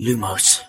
Lumos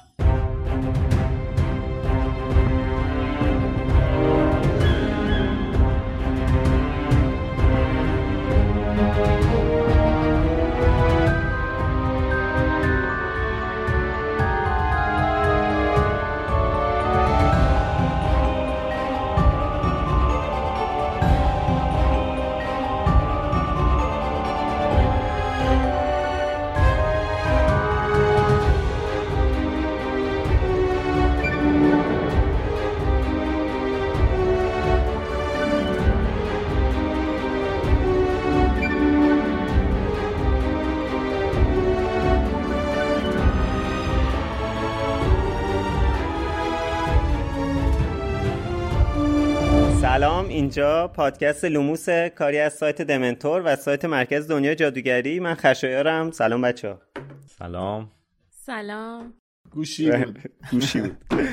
اینجا پادکست لوموس کاری از سایت دمنتور و سایت مرکز دنیا جادوگری. من خشایارم. سلام بچه سلام. سلام. گوشی بود. گوشی بود.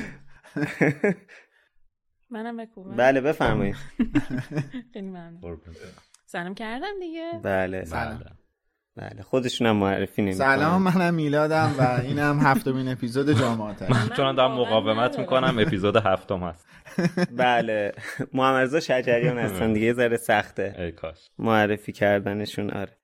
منم بکوبم بله بفرمایید. خیلی ممنون. سلام کردم دیگه. بله. سلام. بله خودشونم معرفی نمی سلام منم میلادم و اینم هفتمین اپیزود جامعه من چون دارم مقاومت می‌کنم اپیزود هفتم هست. بله محمد رضا شجریان هستن دیگه ذره سخته. ای کاش. معرفی کردنشون آره.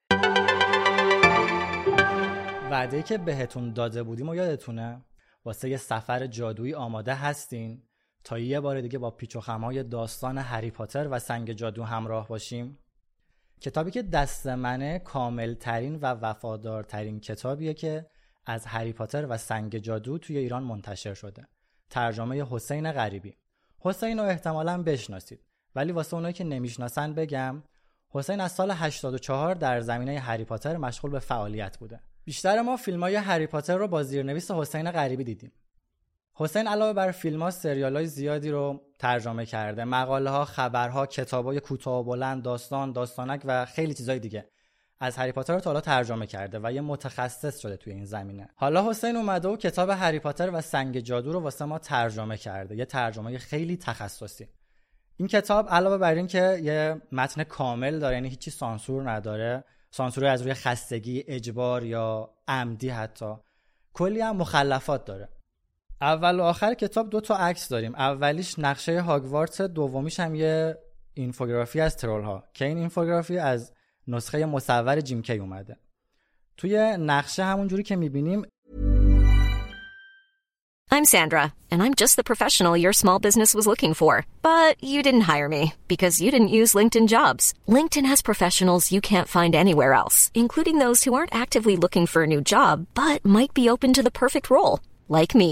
وعده که بهتون داده بودیم و یادتونه؟ واسه یه سفر جادویی آماده هستین؟ تا یه بار دیگه با پیچ و خمای داستان هری پاتر و سنگ جادو همراه باشیم؟ کتابی که دست منه کامل ترین و وفادارترین کتابیه که از هری پاتر و سنگ جادو توی ایران منتشر شده. ترجمه حسین غریبی. حسین رو احتمالا بشناسید ولی واسه اونایی که نمی‌شناسن بگم حسین از سال 84 در زمینه هری پاتر مشغول به فعالیت بوده. بیشتر ما فیلم های هری پاتر رو با زیرنویس حسین غریبی دیدیم. حسین علاوه بر فیلم ها سریال های زیادی رو ترجمه کرده. مقاله ها خبرها کتاب های کوتاه و بلند داستان داستانک و خیلی چیزای دیگه. از هری پاتر رو تا حالا ترجمه کرده و یه متخصص شده توی این زمینه. حالا حسین اومده و کتاب هری پاتر و سنگ جادو رو واسه ما ترجمه کرده. یه ترجمه خیلی تخصصی. این کتاب علاوه بر این که یه متن کامل داره یعنی هیچی سانسور نداره. سانسور از روی خستگی اجبار یا عمدی حتی. کلی هم مخلفات داره. اول و آخر کتاب دو تا عکس داریم اولیش نقشه هاگوارتس دومیش هم یه اینفوگرافی از ترول ها که این اینفوگرافی از نسخه مصور جیم کی اومده توی نقشه همونجوری که می‌بینیم I'm Sandra, and I'm just the professional your small business was looking for. But you didn't hire me because you didn't use LinkedIn jobs. LinkedIn has professionals you can't find anywhere else, including those who aren't actively looking for a new job but might be open to the perfect role, like me.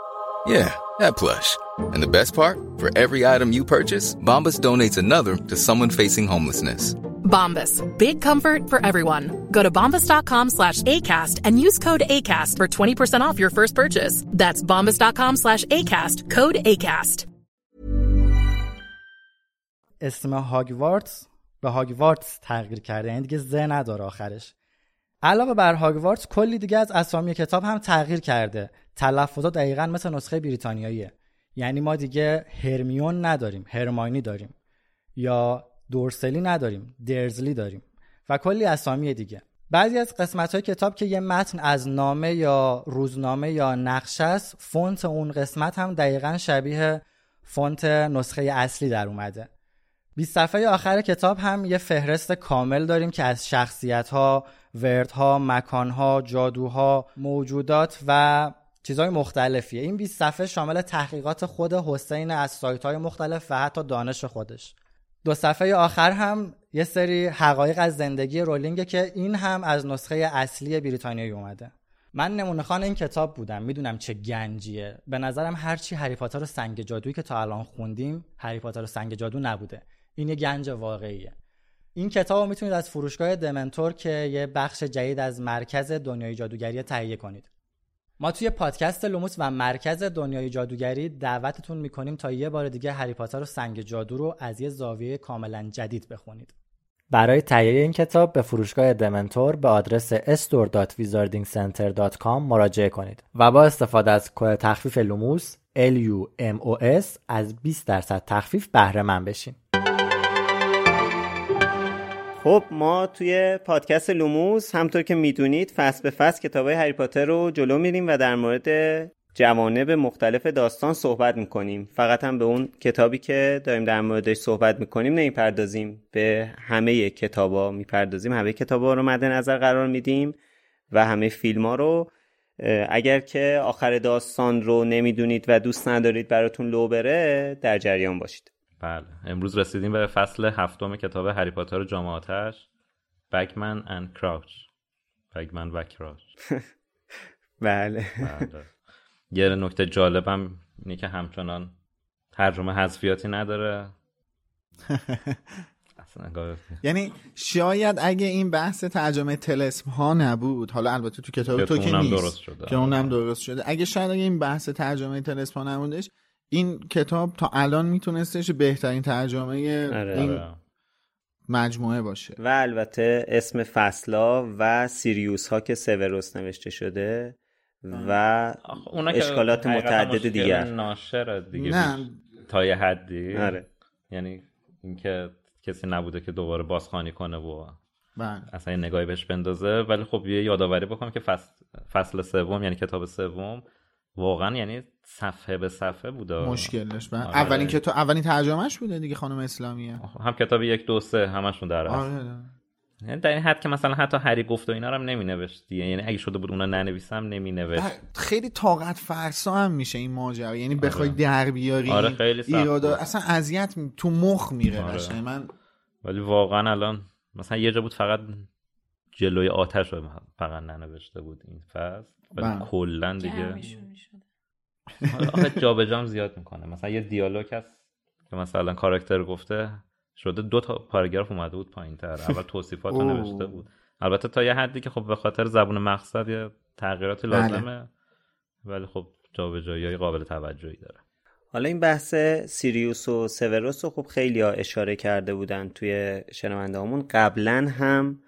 Yeah, that plush. And the best part? For every item you purchase, Bombas donates another to someone facing homelessness. Bombas. Big comfort for everyone. Go to bombas.com slash ACAST and use code ACAST for 20% off your first purchase. That's bombas.com slash ACAST. Code ACAST. اسم هاگوارتس به هاگوارتس تغییر کرده یعنی دیگه ز نداره آخرش علاوه بر هاگوارتس کلی دیگه از اسامی کتاب هم تغییر کرده تلفظات دقیقا مثل نسخه بریتانیاییه. یعنی ما دیگه هرمیون نداریم هرماینی داریم. یا دورسلی نداریم درزلی داریم. و کلی اسامی دیگه. بعضی از قسمت های کتاب که یه متن از نامه یا روزنامه یا نقشه است فونت اون قسمت هم دقیقا شبیه فونت نسخه اصلی در اومده. 20 صفحه آخر کتاب هم یه فهرست کامل داریم که از شخصیت ها، وردها، مکان ها، جادوها، موجودات و چیزهای مختلفیه. این 20 صفحه شامل تحقیقات خود حسین از سایت های مختلف و حتی دانش خودش. دو صفحه آخر هم یه سری حقایق از زندگی رولینگه که این هم از نسخه اصلی بریتانیایی اومده. من نمونه خان این کتاب بودم. می‌دونم چه گنجیه. به نظرم هرچی هری پاتر و سنگ جادویی که تا الان خوندیم هری پاتر و سنگ جادو نبوده. این یه گنج واقعیه. این کتاب رو می‌تونید از فروشگاه دمنتور که یه بخش جدید از مرکز دنیای جادوگری تهیه کنید. ما توی پادکست لوموس و مرکز دنیای جادوگری دعوتتون می‌کنیم تا یه بار دیگه هری پاتر و سنگ جادو رو از یه زاویه کاملا جدید بخونید. برای تهیه این کتاب به فروشگاه دمنتور به آدرس store.wizardingcenter.com مراجعه کنید و با استفاده از کد تخفیف لوموس LUMOS از 20 درصد تخفیف بهره‌مند بشین. خب ما توی پادکست لوموس همطور که می‌دونید فصل به فصل کتاب های هری پاتر رو جلو میریم و در مورد جوانب مختلف داستان صحبت می‌کنیم. فقط هم به اون کتابی که داریم در موردش صحبت می‌کنیم نمی‌پردازیم. به همه کتابا می‌پردازیم. همه کتابا رو مد نظر قرار میدیم و همه فیلم ها رو. اگر که آخر داستان رو نمی‌دونید و دوست ندارید براتون لو بره در جریان باشید. بله. امروز رسیدیم به فصل هفتم کتاب هری پاتر و جامعاتش بکمن اند کراوچ بکمن و کراوچ بله. یه نکته جالبم اینه که همچنان ترجمه حذفیاتی نداره. یعنی شاید اگه این بحث ترجمه تلسم ها نبود حالا البته تو کتاب تو که نیست درست شده. که اونم درست شده. اگه شاید اگه این بحث ترجمه تلسم ها نبودش این کتاب تا الان میتونستش بهترین ترجمه این مجموعه باشه. و البته اسم فصلا و سیریوس ها که سوروس نوشته شده و اشکالات متعدد دیگر. ناشر دیگه نه. تا یه حدی. آره. یعنی اینکه کسی نبوده که دوباره بازخوانی کنه و بله. اصلا نگاهی بهش بندازه. ولی خب یه یادآوری بکنم که فصل, فصل سوم یعنی کتاب سوم واقعا یعنی صفحه به صفحه بوده مشکلش بله. آره. اولین کتاب اولین ترجمهش بوده دیگه خانم اسلامیه هم کتاب یک دو سه همشون در آره. یعنی در این حد که مثلا حتی هری گفت و اینا رو هم نمی نوشت یعنی اگه شده بود اونا ننویسم نمی نوشت خیلی طاقت فرسا هم میشه این ماجرا یعنی بخوای آره. در بیاری آره خیلی اصلا اذیت تو مخ میره آره. من ولی واقعا الان مثلا یه جا بود فقط جلوی آتش رو فقط ننوشته بود این فصل. ولی بله. کلا دیگه آخه جابجا زیاد می‌کنه. مثلا یه دیالوگ هست که مثلا کاراکتر گفته شده دو تا پاراگراف اومده بود پایین تر. اول توصیفات رو نوشته بود. البته تا یه حدی که خب به خاطر زبون مقصد یه تغییراتی لازمه ولی خب جابجایی های قابل توجهی داره. حالا این بحث سیریوس و سوروس رو خب خیلی ها اشاره کرده بودن توی شنونده همون قبلا هم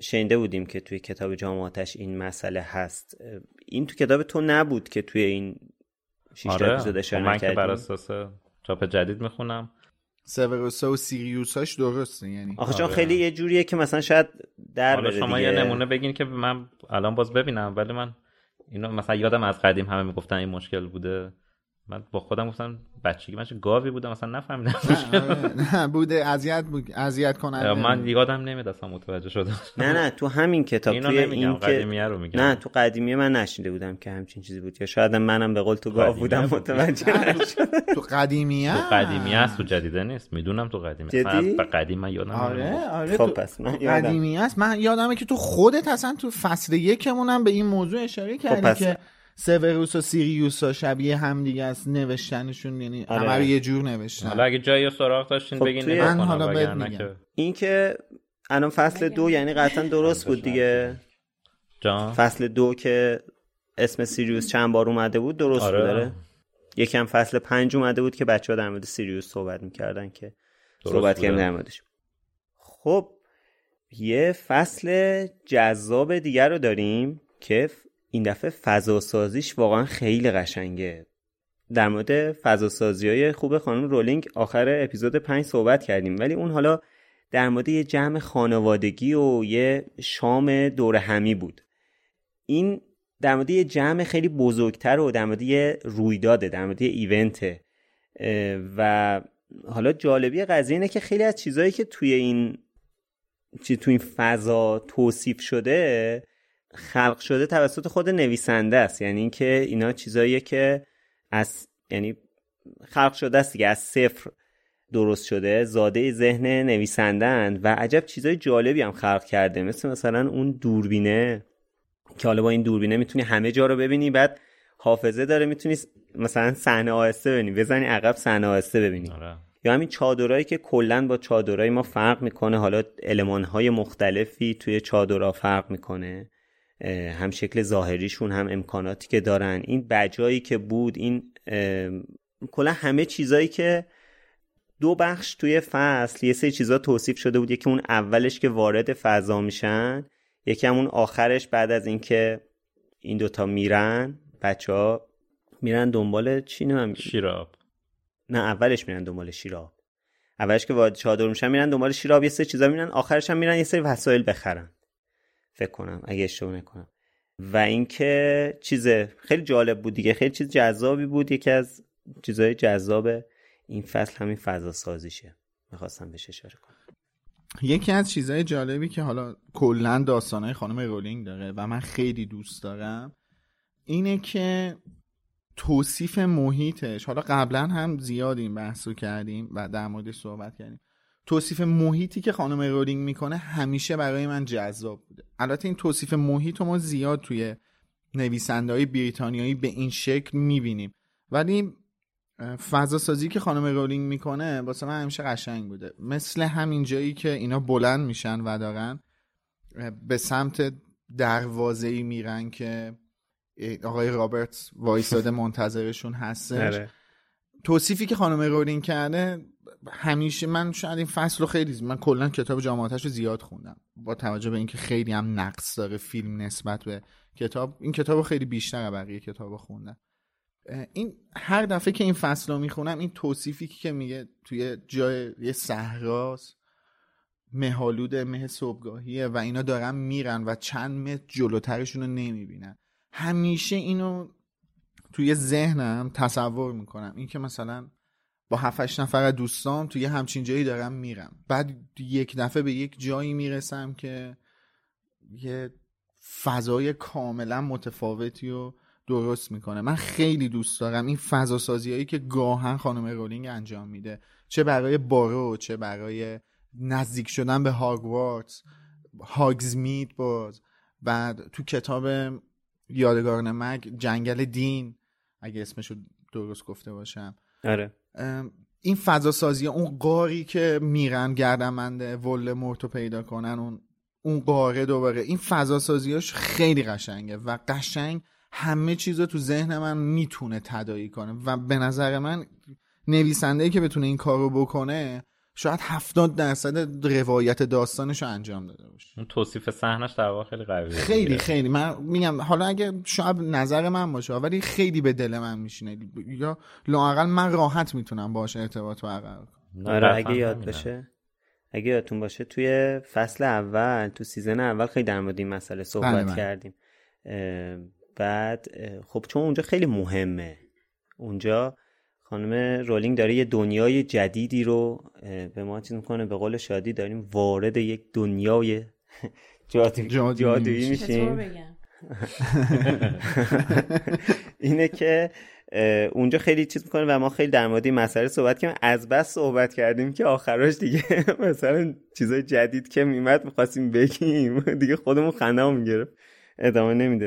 شنیده بودیم که توی کتاب جامعاتش این مسئله هست این تو کتاب تو نبود که توی این شیشتا آره. اپیزود اشاره من که بر اساس چاپ جدید می‌خونم سوروسا و سیریوساش درسته یعنی آخه چون خیلی یه جوریه که مثلا شاید در حالا بره شما دیگه. یه نمونه بگین که من الان باز ببینم ولی من اینو مثلا یادم از قدیم همه می‌گفتن این مشکل بوده من با خودم گفتم بچگی من چه گاوی بودم مثلا نفهمیدم. نه, آره. نه بوده اذیت بود اذیت کننده. من یادم نمیاد اصلا متوجه شدم نه نه تو همین کتاب اینو توی نمیگم این قدیمیه رو میگم. نه تو قدیمیه من نشیده بودم که همچین چیزی بود. یا شاید منم به قول تو گاو قدیمیه بودم بود. متوجه نشدم. تو قدیمیه تو قدیمی است تو جدیده نیست. می‌دونم تو قدیمی. جدی؟ اصلا به قدیم من یادم آره نمیاد. آره خب تو پس من یادم. قدیمی است من یادمه که تو خودت اصلا تو فصل یکمون هم به این موضوع اشاره کردی پس- که سوروس و سیریوس ها شبیه هم دیگه است نوشتنشون یعنی آره. همه رو یه جور نوشتن حالا اگه جایی سراغ داشتین خب بگین من حالا وگرنه میگم. که- این که الان فصل دو یعنی قطعا درست بود دیگه جان فصل دو که اسم سیریوس چند بار اومده بود درست آره. بود داره یکم فصل پنج اومده بود که بچه ها در مورد سیریوس صحبت می‌کردن که صحبت. کردیم در موردش خب یه فصل جذاب دیگر رو داریم که این دفعه فضا سازیش واقعا خیلی قشنگه. در مورد فضا سازی های خوب خانم رولینگ آخر اپیزود پنج صحبت کردیم. ولی اون حالا در مورد یه جمع خانوادگی و یه شام دور همی بود. این در مورد یه جمع خیلی بزرگتر و در مورد یه رویداده در مورد یه ایونته و حالا جالبی قضیه اینه که خیلی از چیزهایی که توی این چی توی این فضا توصیف شده خلق شده توسط خود نویسنده است. یعنی اینکه اینا چیزاییه که از یعنی خلق شده است دیگه از صفر درست شده زاده ذهن نویسندن و عجب چیزای جالبی هم خلق کرده. مثل مثلا اون دوربینه که حالا با این دوربینه می‌تونی همه جا رو ببینی بعد حافظه داره می‌تونی مثلا صحنه آهسته ببینی. بزنی عقب صحنه آهسته ببینی. آره. یا همین چادرایی که کلا با چادرای ما فرق می‌کنه. حالا المانهای مختلفی توی چادرها فرق می‌کنه. هم شکل ظاهریشون هم امکاناتی که دارن. این بجایی که بود این کلا همه چیزایی که دو بخش توی فصل یه سری چیزا توصیف شده بود. یکی اون اولش که وارد فضا میشن یکی همون آخرش بعد از اینکه این دوتا میرن. بچه ها میرن دنبال چی؟ نمیم شیراب. نه اولش میرن دنبال شیراب. اولش که وارد چادر میشن میرن دنبال شیراب. یه سری چیزا میرن آخرش هم میرن یه سری وسایل بخرن. فکر کنم اگه اشتباه نکنم. و اینکه چیز خیلی جالب بود دیگه. خیلی چیز جذابی بود. یکی از چیزهای جذاب این فصل همین فضا سازیشه. می‌خواستم بهش اشاره کنم. یکی از چیزهای جالبی که حالا کلا داستانهای خانم رولینگ داره و من خیلی دوست دارم اینه که توصیف محیطش حالا قبلا هم زیاد این بحث رو کردیم و در موردش صحبت کردیم. توصیف محیطی که خانم رولینگ می‌کنه همیشه برای من جذاب بوده. البته این توصیف محیط رو ما زیاد توی نویسنده های بریتانیایی به این شکل می‌بینیم. ولی فضا سازی که خانم رولینگ می‌کنه واسه من همیشه قشنگ بوده. مثل همین جایی که اینا بلند میشن و دارن به سمت دروازه ای میرن که آقای رابرت وایساده منتظرشون هستش. آره. توصیفی که خانم رولینگ کرده همیشه من شاید این فصل رو خیلی من کلا کتاب جامعاتش رو زیاد خوندم. با توجه به اینکه خیلی هم نقص داره فیلم نسبت به کتاب این کتاب خیلی بیشتر بقیه کتاب خوندم. این هر دفعه که این فصل رو می‌خونم این توصیفی که میگه توی جای یه صحراست مهالود مه صبحگاهیه و اینا دارن میرن و چند متر جلوترشون رو نمی‌بینن. همیشه اینو توی ذهنم تصور می‌کنم. این که مثلا با هفتش نفر دوستان توی همچین جایی دارم میرم. بعد یک دفعه به یک جایی می‌رسم که یه فضای کاملا متفاوتی و درست می‌کنه. من خیلی دوست دارم این فضا سازی هایی که گاهن خانم رولینگ انجام میده. چه برای بارو چه برای نزدیک شدن به هاگوارتس هاگزمید باز. بعد تو کتاب یادگار مگ جنگل دین اگه اسمشو درست گفته باشم. آره. این فضا سازی اون قاری که میرن گردمنده ول مرتو پیدا کنن اون اون قاره دوباره این فضا سازیاش خیلی قشنگه و قشنگ همه چیز رو تو ذهن من می‌تونه تدایی کنه و به نظر من نویسنده که بتونه این کار رو بکنه شاید هفتاد درصد روایت داستانش رو انجام داده باشه. اون توصیف صحنش در واقع خیلی قویه خیلی خیلی. من میگم حالا اگه شاید نظر من باشه ولی خیلی به دل من میشینه. یا لاقل من راحت می‌تونم باشه ارتباط برقرار کنم. آره اگه یاد باشه. اگه یادتون باشه توی فصل اول تو season اول خیلی در مورد این مسئله صحبت بله، بله. کردیم. بعد خب چون اونجا خیلی مهمه. اونجا خانم رولینگ داره یه دنیای جدیدی رو به ما چیز می‌کنه به قول شادی داریم وارد یک دنیای جادویی, جادویی میشیم. اینه که اونجا خیلی چیز می‌کنه و ما خیلی در مورد این مسئله صحبت کردیم. از بس صحبت کردیم که آخراش دیگه مثلا چیزای جدید که میومد می‌خواستیم بگیم. دیگه خودمون خنده می‌گرفت ادامه نمیده.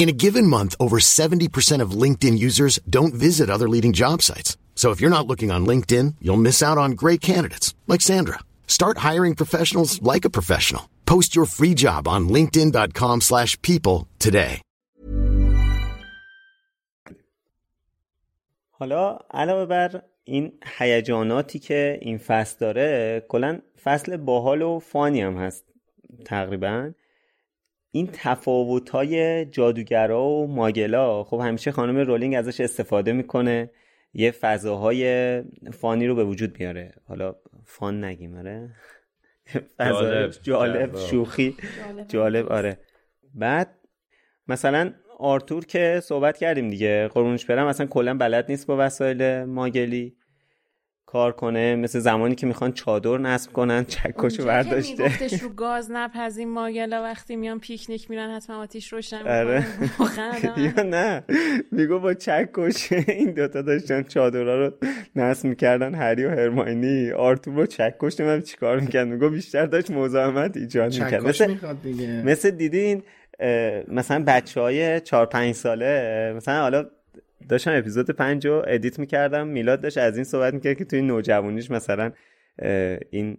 In a given month, over 70% of LinkedIn users don't visit other leading job sites. So if you're not looking on LinkedIn, you'll miss out on great candidates like Sandra. Start hiring professionals like a professional. Post your free job on linkedin.com slash people today. حالا علاوه بر این هیجاناتی که این فصل داره کلا فصل باحال و فانی هم هست تقریبا این تفاوت های جادوگرا و ماگلا خب همیشه خانم رولینگ ازش استفاده می‌کنه. یه فضاهای فانی رو به وجود بیاره حالا فان نگیم آره؟ جالب, جالب. شوخی. جالب. جالب آره. بعد مثلا آرتور که صحبت کردیم دیگه قربونش برم اصلا کلا بلد نیست با وسایل ماگلی. کار کنه مثل زمانی که می‌خوان چادر نصب کنن چکشو برداشته. میگفتش رو گاز نپزیم ماگلا وقتی میان پیکنیک میرن حتما آتیش روشن آره. یا نه. میگو با چکش این دوتا داشتن چادرها رو نصب می‌کردن هری و هرماینی. آرتور با چکش نمی‌دونم چیکار می‌کرد. میگو بیشتر داشت مزاحمت ایجاد می‌کرد. مثل, مثل دیدین مثلا بچه های چار پنج ساله مثلا حالا داشتم اپیزود پنج رو edit می‌کردم. میلاد داشت از این صحبت می‌کرد که توی نوجوانیش مثلا این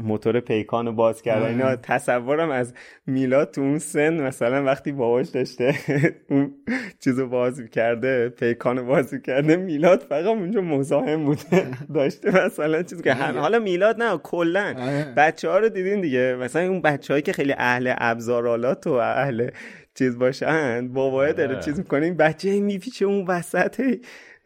موتور پیکان رو باز کرد. اینا تصورم از میلاد تو اون سن مثلا وقتی باباش داشته اون چیزو باز کرده پیکان رو باز کرده میلاد فقط اونجا مزاحم بوده داشته مثلا چیزی که حالا میلاد نه کلا. بچه ها رو دیدین دیگه. مثلا اون بچه هایی که خیلی اهل ابزارالات و اهل چیز باشن بابا داره آره. چیز می‌کنه این بچه میپیچه اون وسط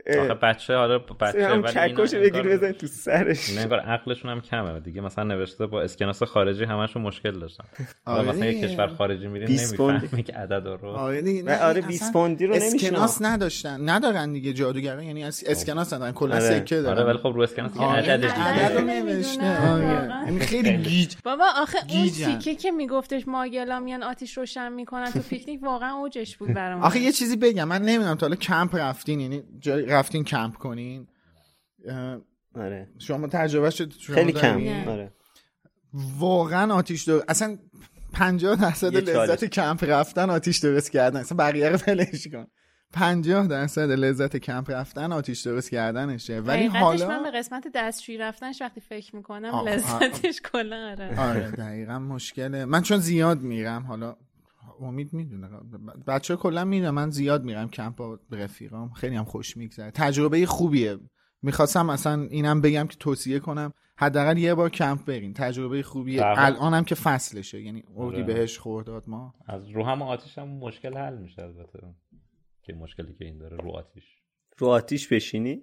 آخه بچه حالا بچه هم چکش بگیر بزن تو سرش. نه انگار عقلشون هم کمه دیگه. مثلا نوشته با اسکناس خارجی همشون مشکل داشتن. آره. مثلا یه کشور خارجی میریم نمی‌فهمی که عدد رو. آره دیگه آره 20 پوندی رو نمی‌شناسن اسکناس نداشتن. ندارن دیگه جادوگرا یعنی اسکناس ندارن. کلا آره. سکه دارن. آره ولی خب رو اسکناس یه عدد دیگه. عدد رو نوشته آره. یعنی خیلی گیج. بابا آخه اون تیکه که میگفتش ماگلا میان آتیش روشن می‌کنن تو پیکنیک واقعا اوجش بود برام آخه یه چیزی بگم. من نمی‌دونم تا حالا کمپ رفتین یعنی رفتین کمپ کنین؟ آره. شما تجربه شد خیلی کم. آره. واقعا آتیش دو اصلا 50 درصد لذت کمپ رفتن آتیش درست کردن. اصلا بقیه رو فلش کن. 50 درصد لذت کمپ رفتن آتیش درست کردنشه. ولی حالا من به قسمت دستشویی رفتنش وقتی فکر می‌کنم لذتش کلا آره. آره دقیقا مشکله. من چون زیاد میرم حالا امید می‌دونه. بچه کلا می‌دونم من زیاد میرم کمپ با رفیقام. خیلی هم خوش میگذره. تجربه خوبیه. می‌خواستم مثلا اینم بگم که توصیه کنم حداقل یه بار کمپ برین تجربه خوبیه. الانم که فصلشه. یعنی اردی آره. بهش خورداد ما. از رو هم آتیش هم مشکل حل میشه البته. که مشکلی که این داره رو آتیش. رو آتیش بشینی؟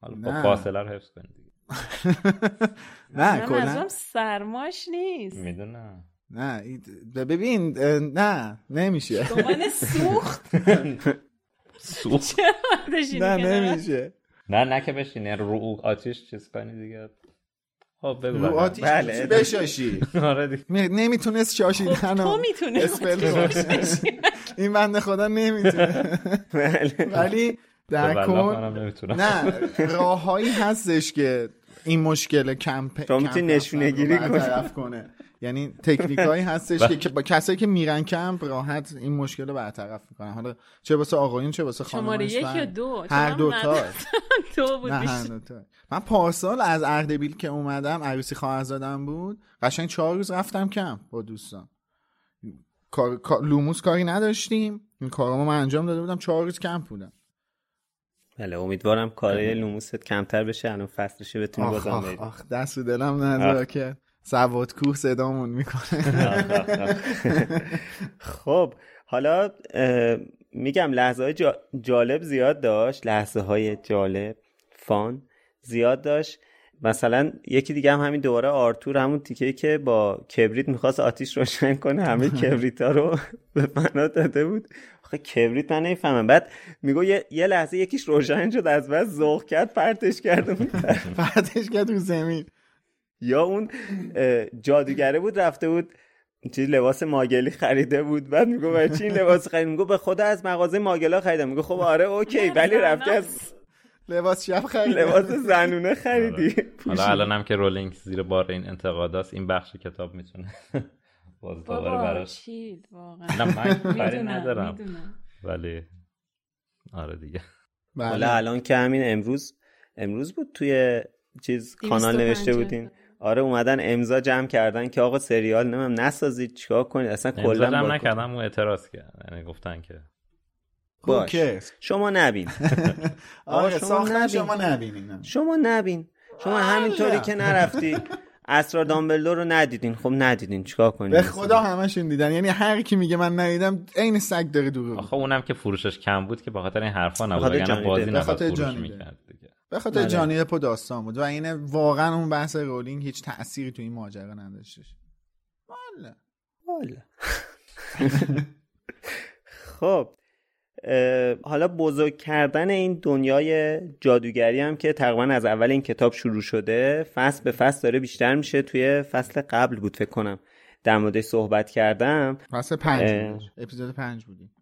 حالا با فاصله رو حفظ کنید نه کلا. سرماش نیست. می‌دونم. نه ببین نه نمیشه. سوخت؟ سوخت. نه نمیشه. نه نه که بشینه رو آتیش چیز کنی دیگه. خب بگو. رو آتیش بله. بشاشی؟ آره نمی‌تونست شاشیدن خب تو می‌تونستی این بنده خدا نمی‌تونه. ولی در کن نه راههایی هستش که این مشکل کمپ تو می‌تونی نشونه گیری کنه. یعنی تکنیک هایی هستش که با کسایی که میرن کمپ راحت این مشکل رو برطرف می‌کنن. حالا چه واسه آقایون چه واسه خانم شماره یک یا دو؟ هر دو تا. دو بود من پارسال از اردبیل که اومدم عروسی خواهرزادم بود قشنگ چهار روز رفتم کمپ با دوستان. کار... لوموس کاری نداشتیم. این کارامو من انجام داده بودم چهار روز کمپ بودم. بله امیدوارم کارهای لوموست کمتر بشه الان فصلشه بتونی بازم بریم آخ دست رو دلم نذار که. سواد کوه صدامون می‌کنه. خب حالا میگم لحظه های جالب زیاد داشت لحظه های جالب فان زیاد داشت. مثلا یکی دیگه هم همین دوباره آرتور همون تیکه که با کبریت می‌خواست آتیش روشن کنه همه کبریت ها رو به فنا داده بود. آخه کبریت من نمی‌فهمم. بعد میگو یه،, یه لحظه یکیش روشن شد از بس ذوق کرد پرتش کرد پرتش کرد رو زمین. یا اون جادوگره بود رفته بود چیز لباس ماگلی خریده بود. بعد میگو برای چی این لباس خرید؟ میگو به خدا از مغازه ماگلا خریدم. میگو خب آره اوکی ولی رفته از لباس شب خرید لباس زنونه خریدی. آره. حالا الانم که رولینگ زیر بار این انتقاداست این بخش کتاب می‌تونه باز دوباره براش. نه من کاری ندارم. ولی آره دیگه. حالا الان که همین امروز امروز بود توی چیز کانال نوشته بودین. آره اومدن امضا جمع کردن که آقا سریال نمیم نسازید چیکار کنید؟ اصلا کلا جمع نکردم اون اعتراض کرد یعنی گفتن که باش؟ شما نبین. آره آقا شما ساختن نبین. شما نبینین. شما نبین. شما همینطوری که نرفتی اسرار دامبلدور رو ندیدین. خب ندیدین چیکار کنید به خدا همشون دیدن. یعنی هر کی میگه من ندیدم عین سگ داره دروغ آخه اونم که فروشش کم بود که به خاطر این حرفا نبود. بازی خاطر فروش می‌کرد. به خاطر بله. جانی دپ داستان بود و اینه واقعا اون بحث رولینگ هیچ تأثیری تو این ماجرا نداشتش. والا. والا. خب حالا بزرگ کردن این دنیای جادوگری هم که تقریبا از اول این کتاب شروع شده فصل به فصل داره بیشتر میشه. توی فصل قبل بود فکر کنم در موردش صحبت کردم. فصل پنج. اپیزود پنج بودیم.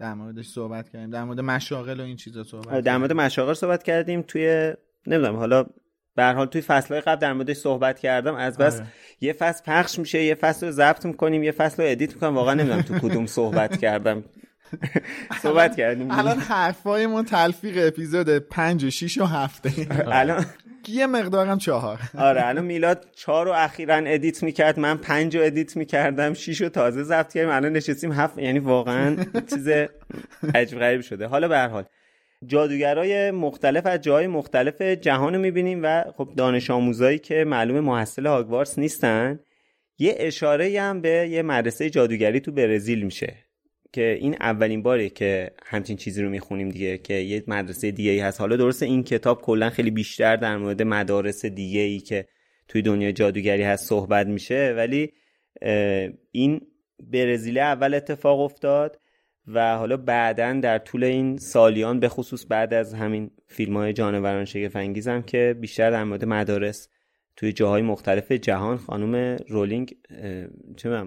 در موردش صحبت کردیم در مورد مشاغل و این چیزا صحبت آره، در مورد مشاغل صحبت کردیم توی نمی‌دونم حالا به هر حال توی فصلهای قبل در موردش صحبت کردم از بس آره. یه فصل پخش میشه یه فصل رو ضبط می‌کنیم یه فصل رو ادیت می‌کنم واقعا نمی‌دونم تو کدوم صحبت کردم صحبت کردیم. الان حرفایمون تلفیق اپیزود پنج و شیش و هفته. الان یه مقدارم چهار. آره الان میلاد چهار رو اخیرا edit می‌کرد من پنج رو edit می‌کردم شیش رو تازه ضبط کردیم الان نشستیم هفت یعنی واقعا چیز عجیب غریب شده. حالا به هر حال جادوگرای مختلف از جای مختلف جهان رو می‌بینیم و خب دانش آموزایی که معلوم محصل هاگوارتس نیستن یه اشاره هم به یه مدرسه جادوگری تو برزیل میشه. که این اولین باره که همچین چیزی رو می‌خونیم دیگه که یه مدرسه دیگه ای هست. حالا درسته این کتاب کلا خیلی بیشتر در مورد مدارس دیگه ای که توی دنیای جادوگری هست صحبت میشه ولی این برزیل اول اتفاق افتاد و حالا بعدا در طول این سالیان به خصوص بعد از همین فیلم های جانوران شگفت هم که بیشتر در مورد مدارس توی جاهای مختلف جهان خانم رولینگ چه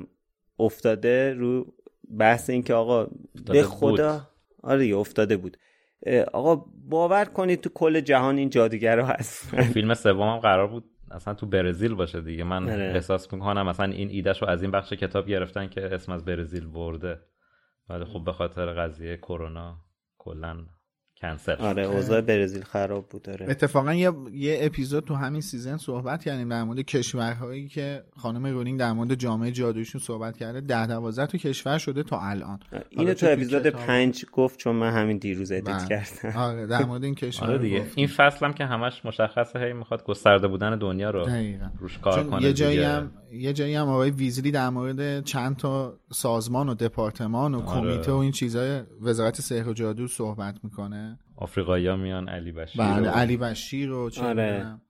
افتاده رو بحث این که آقا به خدا بود. آره افتاده بود آقا باور کنید تو کل جهان این جادوگرا هست فیلم سومم قرار بود اصلا تو برزیل باشه دیگه من آره. احساس می‌کنم مثلا این ایدهش رو از این بخش کتاب گرفتن که اسم از برزیل برده ولی خب به خاطر قضیه کرونا کلا کنسل شد. آره اوضاع برزیل خراب بود آره اتفاقا یه, یه اپیزود تو همین season صحبت کردیم در مورد کشورهایی که خانم رولینگ در مورد جامعه جادویشون صحبت کرده ده دوازده تا کشور شده تا الان اینو تو اپیزود کتاب- پنج گفت چون من همین دیروز ادیت بله. کردم آره در مورد این کشور آره دیگه این فصل هم که همش مشخصه هی می‌خواد گسترده بودن دنیا رو دقیقاً. روش کار کنه یه جایی. هم یه جایی هم آقای ویزلی در مورد چند تا سازمان و دپارتمان و آره. کمیته و این چیزای وزارت سحر و جادو صحبت می‌کنه آفریقایی میان علی بشیر بله و- علی بشیر و چه آره. می‌دونم،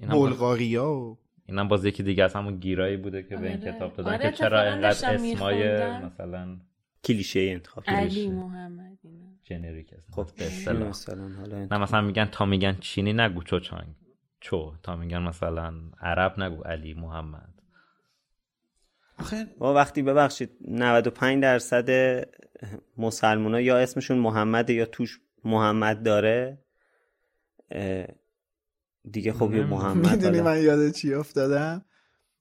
این هم باز- بلغاریا و اینم باز یکی دیگه از همون گیرایی بوده که به این آره. کتاب دادن آره، که چرا اینقدر اسمای. مثلا کلیشه انتخاب علی محمد اینا. جنریک است خب به اصطلاح. مثلا حالا نه مثلا میگن تا میگن چینی نگو چو چانگ چو تا میگن مثلا عرب نگو علی محمد. ما وقتی ببخشید 95 درصد مسلمان ها یا اسمشون محمد یا توش محمد داره دیگه خب یه محمد می‌دونی. من یاد چی افتادم؟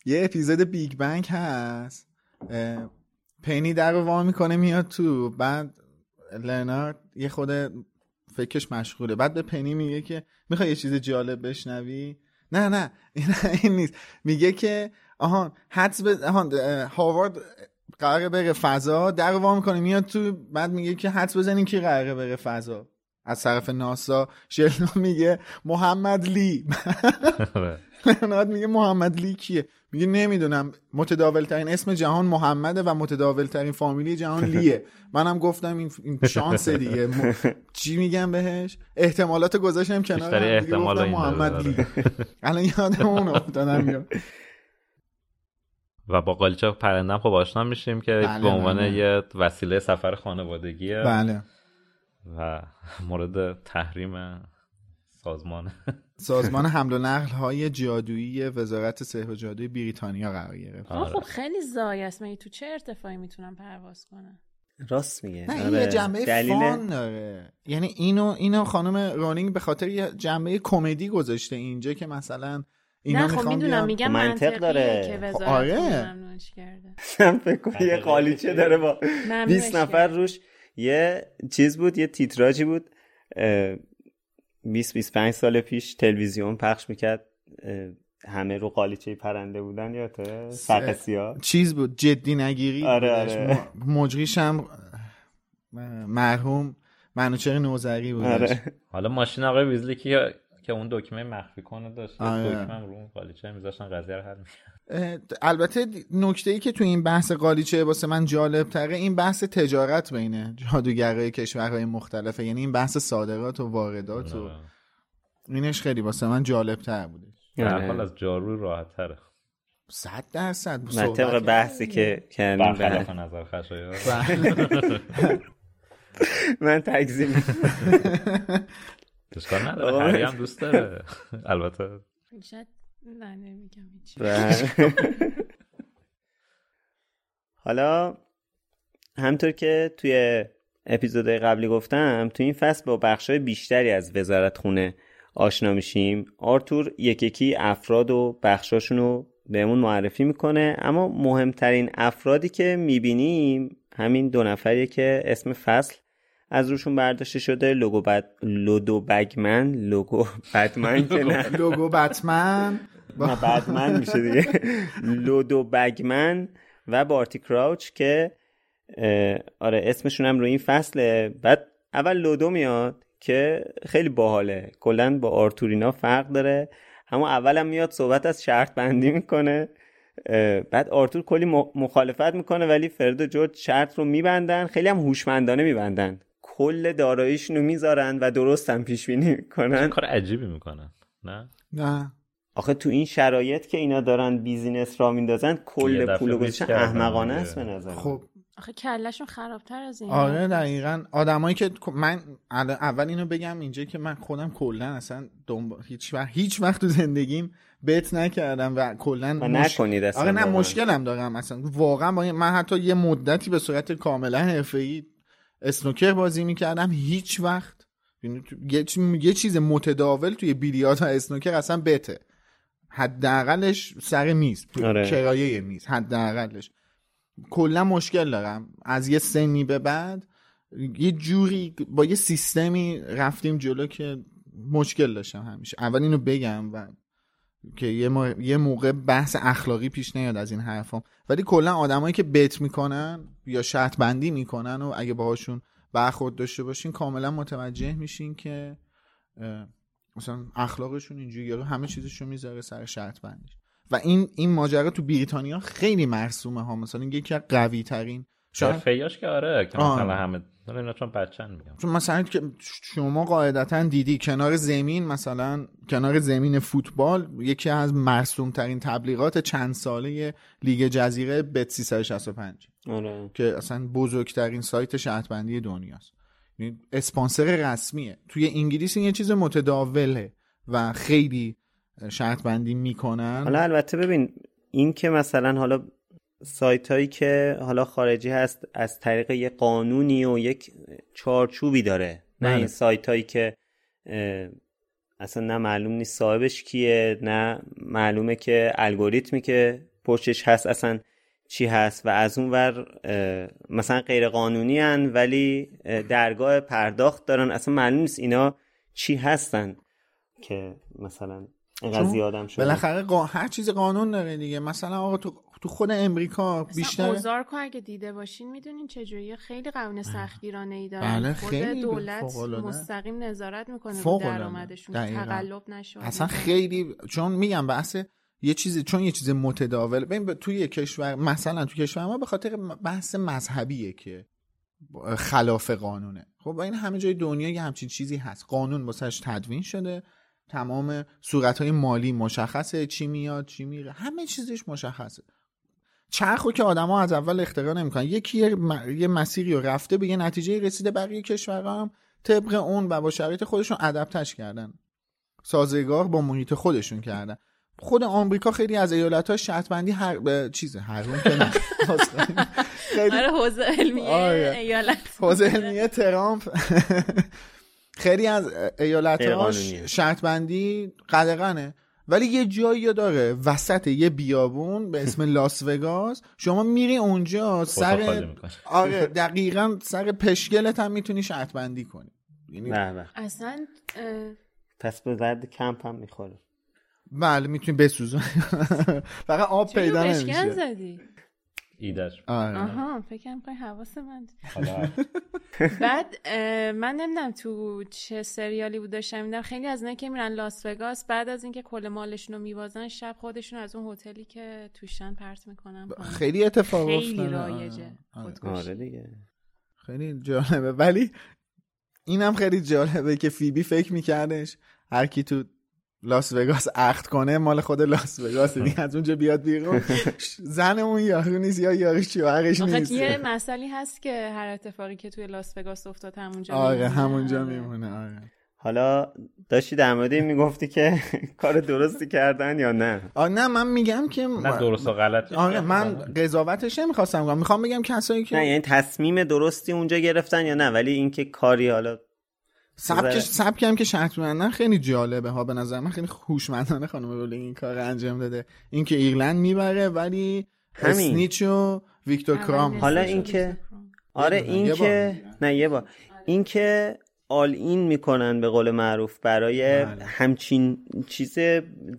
یه اپیزود بیگ بنگ هست. پینی در رو وا می‌کنه میاد تو بعد لرنارد یه خود فکرش مشغوله. بعد به پنی میگه که می‌خوای یه چیز جالب بشنوی؟ نه نه این, نیست. میگه که آهان حدس به آهان هاوارد قراره بره فضا در وا می‌کنه میاد تو بعد میگه که حدس بزنین کی قراره بره فضا. از طرف ناسا. شلون میگه محمد لی. لرنارد میگه محمد لی کیه؟ میگه نمی‌دونم. متداول ترین اسم جهان محمده و متداول ترین فامیلی جهان لیه. منم گفتم این, این شانس دیگه. م... چی میگم بهش؟ احتمالات گذاشتم کنار احتمال محمد لی. آره. الان یادم اون افتادم و با قالیچه پرنده هم خب آشنا میشیم که بله، به عنوان بله. یه وسیله سفر خانوادگیه. بله. و مورد تحریم سازمان. سازمان حمل و نقل های جادویی وزارت سحر و جادوی بریتانیا قرار گرفت. آه، خب خیلی زای است. مگه تو چه ارتفاعی می‌تونم پرواز کنم؟ راست میگه. نه این آره. یه جنبه دلیل فان داره. یعنی اینو اینو خانم رونینگ به خاطر یه جنبه کمدی گذاشته اینجا که مثلا اینا نه خب می‌دونم میگم خب منطق داره. که خب آره. من فکر کنم یه قالیچه داره با ممنوعش 20 نفر. روش. یه چیز بود یه تیتراژی بود 20 25 سال پیش تلویزیون پخش می‌کرد همه رو قالیچه پرنده بودن یا تو سیاه؟ چیز بود جدی نگیری؟ آره آره. مجریش هم مرحوم منوچهر نوزری بود آره. حالا ماشین آقای ویزلی که که اون دکمه مخفی کنه داشت. آره. دکمه رو اون قالیچه میذاشتن قضیه رو حل البته نکته ای که تو این بحث قالیچه واسه من جالب تره این بحث تجارت بین جادوگرای کشورهای مختلفه. یعنی این بحث صادرات و واردات و اینش خیلی واسه من جالب تر بوده در حال از جارو راحت تره صد درصد من طبق بحثی که کردیم. برخلاف نظر خشایار. من تگزیم اشکال نداره. هری هم دوست داره. البته. نه نمیگم حالا همطور که توی اپیزودهای قبلی گفتم تو این فصل با بخشای بیشتری از وزارت خونه آشنا میشیم. آرتور یک یکی افراد و بخشاشون رو بهمون معرفی می‌کنه اما مهمترین افرادی که می‌بینیم همین دو نفریه که اسم فصل از روشون برداشته شده لوگو بد... لودو بگمن. لوگو بدمن که نه. لوگو بتمن. نه بدمن میشه دیگه. لودو بگمن و بارتی کراوچ که آره اسمشون هم رو این فصله. بعد اول لودو میاد که خیلی باحاله. کلا با آرتورینا فرق داره. اما اولم میاد صحبت از شرط بندی می‌کنه. بعد آرتور کلی مخالفت می‌کنه ولی فرد و جورج شرط رو میبندن. خیلی هم هوشمندانه میبندن. کل داراییشون رو می‌ذارن و درست هم پیش بینی می‌کنن. کار عجیبی می‌کنن. نه؟ نه. آخه تو این شرایط که اینا دارن بیزینس را میندازن کل پول گذاشتن احمقانه است به نظر خب. آخه کلشون خرابتر از این آره دقیقا. آدمایی که من اول اینو بگم اینجا که من خودم کلا اصلا دنبال هیچ وقت هیچ وقت تو زندگیم بت نکردم و کلا مش... نکنید اصلا آره نه مشکلم دارم اصلا. واقعا با من حتی یه مدتی به صورت کاملا حرفه‌ای اسنوکر بازی می‌کردم هیچ وقت. یعنی یه, یه چیز متداول توی بیلیارد و اسنوکر اصلا بته. حداقلش سر میز آره. کرایه میز حداقلش. کلا مشکل دارم. از یه سنی به بعد یه جوری با یه سیستمی رفتیم جلو که مشکل داشتم همیشه. اول اینو بگم و که یه, یه موقع بحث اخلاقی پیش نیاد از این حرفام. ولی کلا آدمایی که بت می‌کنن یا شرط بندی می‌کنن و اگه باهاشون برخورد داشته باشین کاملا متوجه میشین که مثلا اخلاقشون اینجوری همه چیزشون می‌ذاره سر شرط بندیش. و این این ماجرا تو بریتانیا خیلی مرسومه ها. مثلا یکی از قوی ترین شاید. فیاش که آره که مثلا همه اینا چون بچن میگم. چون مثلا که شما قاعدتا دیدی کنار زمین مثلا کنار زمین فوتبال یکی از مرسوم ترین تبلیغات چند ساله لیگ جزیره بت 365 آره. که اصلا بزرگترین سایت شرطبندی دنیاست. یعنی اسپانسر رسمیه. توی انگلیس این یه چیز متداوله و خیلی شرط بندی می‌کنن. حالا البته ببین این که مثلا حالا سایت هایی که حالا خارجی هست از طریق یه قانونی و یک چارچوبی داره. نه این سایت هایی که اصلا نه معلوم نیست صاحبش کیه نه معلومه که الگوریتمی که پشتش هست اصلا چی هست و از اون ور مثلا غیر قانونی هن ولی درگاه پرداخت دارن. اصلا معلوم نیست اینا چی هستن که مثلا قضیه آدم شده. بالاخره قا... هر چیز قانون داره دیگه. مثلا آقا تو تو خود امریکا بیشتر اوزار کو اگه دیده باشین می‌دونین چجوری خیلی قانون سختگیرانه ای داره بله خود خیلی دولت مستقیم نظارت می‌کنه فوق درآمدشون. تقلب نشه اصلا خیلی چون میگم بحث یه چیزی چون یه چیز متداول ببین توی کشور مثلا توی کشور ما به خاطر بحث مذهبیه که خلاف قانونه. خب این همه جای دنیا یه همچین چیزی هست. قانون واسش تدوین شده. تمام صورتهای مالی مشخصه چی میاد چی میره. همه چیزش مشخصه. چرخو که آدما از اول اختراع نمی‌کنن. یکی یه, مسیری رو رفته به یه نتیجه رسیده بقیه کشورها هم طبق اون و با شرایط خودشون ادپتش کردن. سازگار با محیط خودشون کردن. خود آمریکا خیلی از ایالت ها شرط بندی هر به چیز حروم که نه. خیلی آره حوزه علمیه ایالت. حوزه علمیه ترامپ. خیلی از ایالت ها شرط بندی قدغنه ولی یه جایی داره. وسط یه بیابون به اسم لاس وگاس. شما میری اونجا سر آره دقیقا سر پشگلت هم می‌تونی شرط بندی کنی. یعنی نه نه. اصلا پس به درد کمپ هم می‌خوره. بله می‌تونی بسوزون فقط آب پیدا نمیشه. زدی؟ ایدش آره. آها فکرم کنی حواس من بعد من نمی‌دونم تو چه سریالی بود داشتم میدم خیلی از نه که میرن لاس وگاس بعد از اینکه کل مالشون رو میوازن شب خودشون از اون هتلی که توشن پرت می‌کنن خیلی اتفاق خیلی رایجه آره دیگه. خیلی جالبه. ولی اینم خیلی جالبه که فیبی فکر میکردش هر کی تو لاس وگاس عقد کنه مال خود لاس وگاس دیگه. از اونجا بیاد بیرون. زن اون یارو نیست یا یارو شوهرش نیست. یه مسئله هست که هر اتفاقی که توی لاس وگاس افتاد همونجا آره همونجا میمونه آره. حالا داشتی در مورد این می‌گفتی که کار درستی کردن یا نه؟ آه نه من میگم که نه درست و غلط. آره من قضاوتش نمی‌خواستم کنم می‌خوام بگم کسایی که نه یعنی تصمیم درستی اونجا گرفتن یا نه؟ ولی اینکه کاری حالا سبکش سبک هم که شرط میبندن خیلی جالبه ها. به نظر من خیلی هوشمندانه خانم رولینگ این کار انجام داده. اینکه ایرلند می‌بره ولی همین. اسنیچ و ویکتور کرام. حالا اینکه آره اینکه نه یه بار. اینکه آل این می‌کنن به قول معروف برای همچین چیز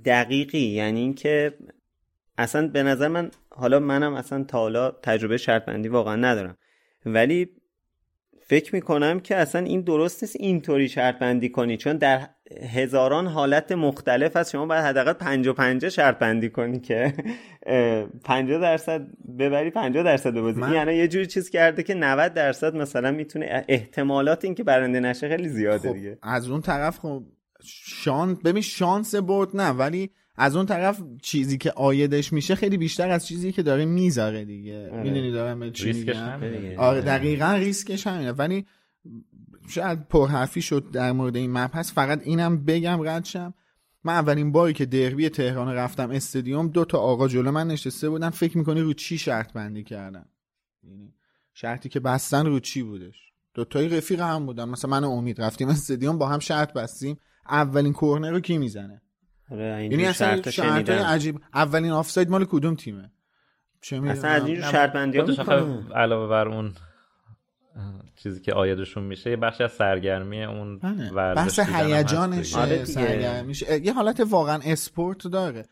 دقیقی. یعنی اینکه اصلا به نظر من حالا منم اصلا تا حالا تجربه شرط بندی واقعا ندارم. ولی فکر می‌کنم که اصلا این درست نیست اینطوری شرط بندی کنی چون در هزاران حالت مختلف هست. شما باید حداقل 50 50 شرط بندی کنی که 50 درصد ببری 50 درصد ببازی. من... یعنی یه جوری چیز کرده که 90 درصد مثلا می‌تونه احتمالات این که برنده نشه خیلی زیاده خب دیگه. از اون طرف خب شانس ببین شانس برد نه ولی از اون طرف چیزی که آیدش میشه خیلی بیشتر از چیزی که داره می‌ذاره دیگه. می‌دونی دارم به چی میگم؟ آره دقیقا ریسکش همینه. ولی شاید پرحرفی شد در مورد این مبحث فقط اینم بگم ردشم من اولین باری که دربی تهران رفتم استادیوم دو تا آقا جلو من نشسته بودن. فکر می‌کنی رو چی شرط بندی کردن یعنی شرطی که بستن رو چی بودش؟ دو تای رفیق هم بودن. مثلا من امید رفتیم استادیوم با هم شرط بستیم. اولین کورنر رو کی می‌زنه؟ آره یعنی اصلا شرط عجیب اولین آفساید مال کدوم تیمه؟ چه اصلا از این شرط بندی علاوه بر اون چیزی که آیدشون میشه یه بخشی از سرگرمی اون بحث هیجانش آره سرگرمیش. یه حالت واقعا اسپورت داره.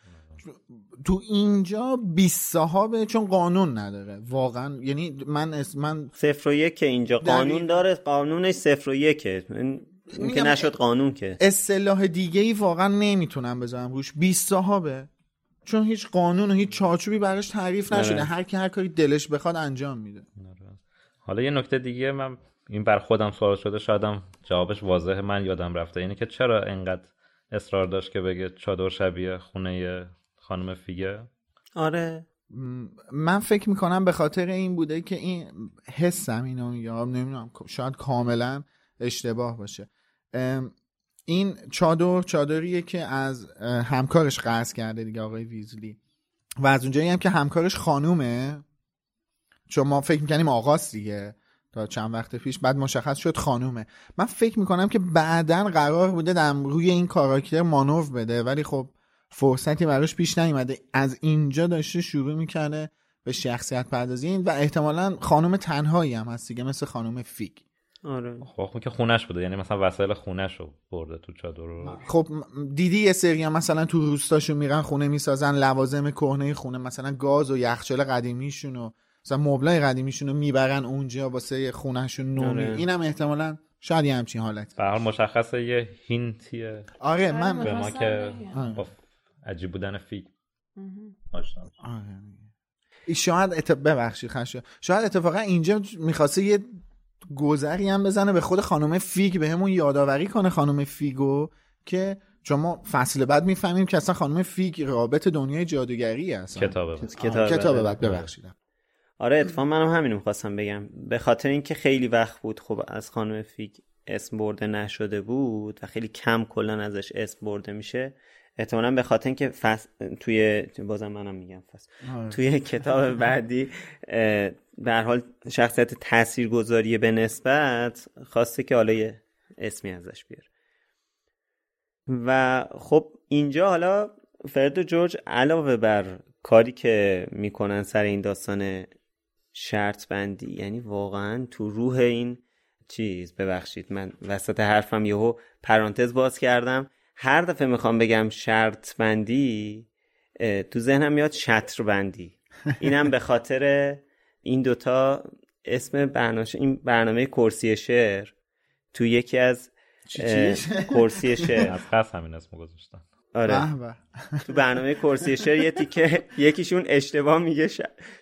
تو اینجا 20 صاحبه چون قانون نداره. واقعا یعنی من اس من صفر و یک اینجا. قانون داره. قانونش صفر و یکه. این که نشد قانون که. اصطلاح دیگه ای واقعا نمی‌تونم بذارم روش. 20 صاحبه. چون هیچ قانون و هیچ چارچوبی براش تعریف نشده. هر کی هر کاری دلش بخواد انجام میده. حالا یه نکته دیگه من این بر خودم سوال شده. شایدم جوابش واضحه. من یادم رفته. اینه که چرا انقدر اصرار داشت که بگه چادر شبیه خونه خانم فیگه؟ آره. من فکر می‌کنم به خاطر این بوده که این حسم اینو میگم. نمی‌دونم. شاید کاملا اشتباه باشه. این چادر چادریه که از همکارش قرض کرده دیگه آقای ویزلی. و از اونجایی هم که همکارش خانومه چون ما فکر می‌کنیم آقاست دیگه تا چند وقت پیش بعد مشخص شد خانومه. من فکر می‌کنم که بعدا قرار بوده در روی این کاراکتر مانور بده ولی خب فرصتی براش پیش نیومده. از اینجا داشته شروع می‌کنه به شخصیت پردازی. و احتمالا خانم تنهایی هم هست دیگه مثل خانم فیگ آره. خب که خونش بوده یعنی مثلا وسایل خونش رو برده تو چادر. رو خب دیدی یه سری هم مثلا تو روستاشون میرن خونه می‌سازن لوازم کهنه خونه مثلا گاز و یخچال قدیمیشون و مثلا مبلای قدیمیشون رو می‌برن اونجا واسه خونهشون نومی آره. اینم احتمالا شاید یه همچین حالت. به حال مشخصه یه hint یه. آره من به ما که با عجیب بودن آشنا آره. شاید. ببخشید شاید اتفاقا اینجا می‌خواسته یه گذری هم بزنه به خود خانم فیگ به همون یادآوری کنه خانم فیگو که چون ما فصل بعد می‌فهمیم که اصلا خانم فیگ رابط دنیای جادوگری هست کتابه کتابه, کتابه بعد. ببخشید. آره اتفاقا منم همینو می‌خواستم بگم. به خاطر اینکه خیلی وقت بود خب از خانم فیگ اسم برده نشده بود و خیلی کم کلا ازش اسم برده میشه. احتمالا به خاطر اینکه فصل توی بازم منم میگم فصل. توی کتاب بعدی به حال شخصیت تاثیرگذاری به نسبت خواسته که حالا یه اسمی ازش بیاره. و خب اینجا حالا فرد و جورج علاوه بر کاری که می‌کنن سر این داستان شرط بندی یعنی واقعا تو روح این چیز ببخشید من وسط حرفم یهو پرانتز باز کردم. هر دفعه می‌خوام بگم شرط بندی تو ذهنم میاد شطر بندی اینم به خاطر این دوتا اسم برنامه این برنامه کرسی شعر. تو یکی از کرسی شعر. از قصد همین اسم گذاشتن آره. تو برنامه کرسی شعر یه تیکه یکیشون اشتباه میگه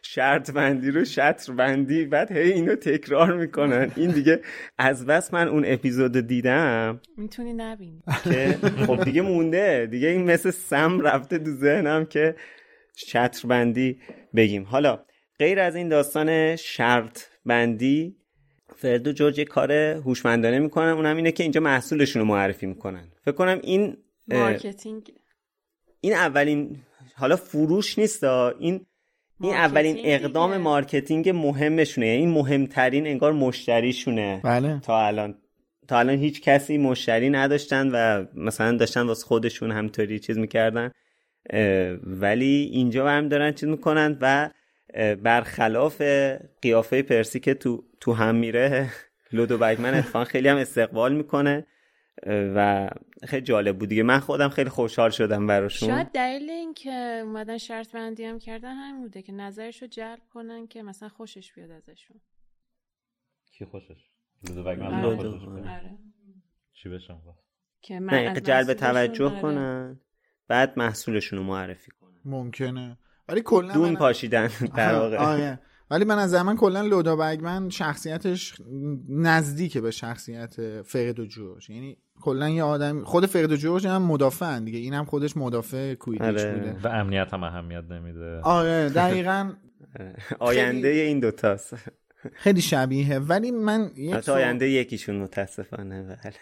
شرط بندی رو شطر بندی بعد هی اینو تکرار می‌کنن. این دیگه از بس من اون اپیزود دیدم. می‌تونی نبینی که خب دیگه مونده. دیگه این مثل سم رفته تو ذهنم که شطر بندی بگیم. حالا غیر از این داستان شرط بندی فرد و جورج کار هوشمندانه می‌کنن اونم اینه که اینجا محصولشون رو معرفی می‌کنن. فکر کنم این مارکتینگ. این اولین حالا فروش نیست این این اولین اقدام marketing مهمشونه. یعنی این مهمترین انگار مشتریشونه. بله. تا الان تا الان هیچ کسی مشتری نداشتن و مثلا داشتن واسه خودشون همطوری چیز می‌کردن. ولی اینجا هم دارن چیز می‌کنن و برخلاف قیافه پرسی که تو, تو هم میره لودو بگمن اتفاقا خیلی هم استقبال می‌کنه. و خیلی جالب بود دیگه. من خودم خیلی خوشحال شدم براشون. شاید دلیل این که اومدن شرط بندی هم کردن همین بوده که نظرش رو جلب کنن که مثلا خوشش بیاد ازشون. کی خوشش؟ لودو آره. خوشش بیاد. آره. چی بشم که نه من جلب توجه آره. کنن بعد محصولشون رو معرفی کنن. ممکنه. ولی کلا دون من- پاشیدن در واقع. آره. ولی من از من کلا لودا بگمن شخصیتش نزدیک به شخصیت فرد و جورج. یعنی کلا یه آدم خود فرد و جورج هم مدافعن دیگه. اینم خودش مدافع کویدیچ آره. بوده. و امنیت هم اهمیت نمیده. آره دقیقا. آینده این دوتاست. خیلی شبیه. ولی من یک آینده یکیشون متاسفانه بله.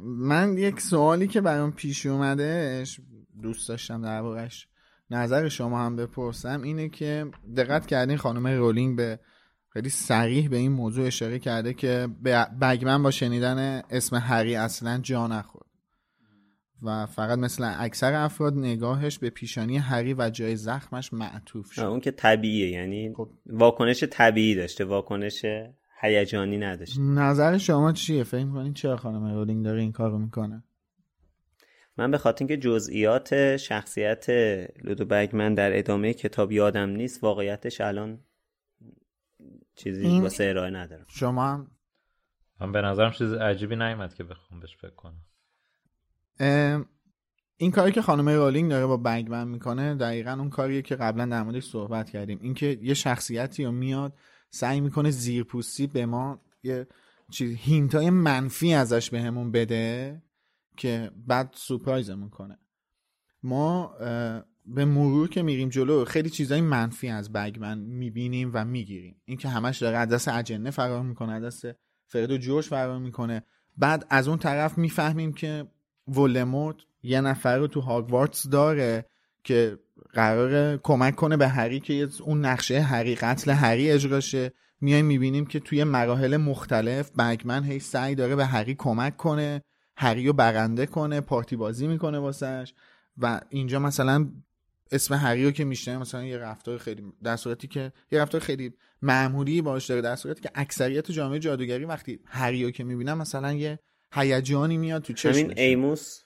من یک سوالی که برام پیش اومدهش دوست داشتم در واقعش نظر شما هم بپرسم اینه که دقت کردین خانم رولینگ به خیلی صریح به این موضوع اشاره کرده که بگمن با شنیدن اسم هری اصلا جا نخورد. و فقط مثل اکثر افراد نگاهش به پیشانی هری و جای زخمش معطوف شد. اون که طبیعیه یعنی خب. واکنش طبیعی داشته واکنش هیجانی نداشته. نظر شما چیه؟ فکر می‌کنین چرا خانم رولینگ داره این کارو می‌کنه؟ من به خاطر اینکه جزئیات شخصیت لودو بگمن در ادامه کتاب یادم نیست واقعیتش الان چیزی این- واسه ارائه ندارم. شما هم من به نظرم چیز عجیبی نیومد که بخوام بهش فکر کنم. ام، این کاری که خانم رولینگ داره با بگمن می‌کنه دقیقا اون کاریه که قبلا در موردش صحبت کردیم. اینکه یه شخصیتی رو میاد سعی می‌کنه زیرپوستی به ما یه چیز هینتای منفی ازش بهمون بده. که بعد سورپرایزمون کنه ما به مرور که میریم جلو خیلی چیزای منفی از بگمن می‌بینیم و می‌گیریم. اینکه همش داره از دست اجنه فرار می‌کنه از دست فرد و جوش فرار می‌کنه. بعد از اون طرف می‌فهمیم که ولدمورت یه نفر رو تو هاگوارتس داره که قرار کمک کنه به هری که اون نقشه هری قتل هری اجرا شه میایم می‌بینیم که توی مراحل مختلف بگمن هی سعی داره به هری کمک کنه. هری رو برنده کنه پارتی بازی می‌کنه واسش و اینجا مثلا اسم هری رو که میشنه مثلا یه رفتار خیلی در صورتی که یه رفتار خیلی معمولی باش داره در صورتی که اکثریت جامعه جادوگری وقتی هری رو که می‌بینن مثلا یه هیجانی میاد تو چشمش. همین ایموس؟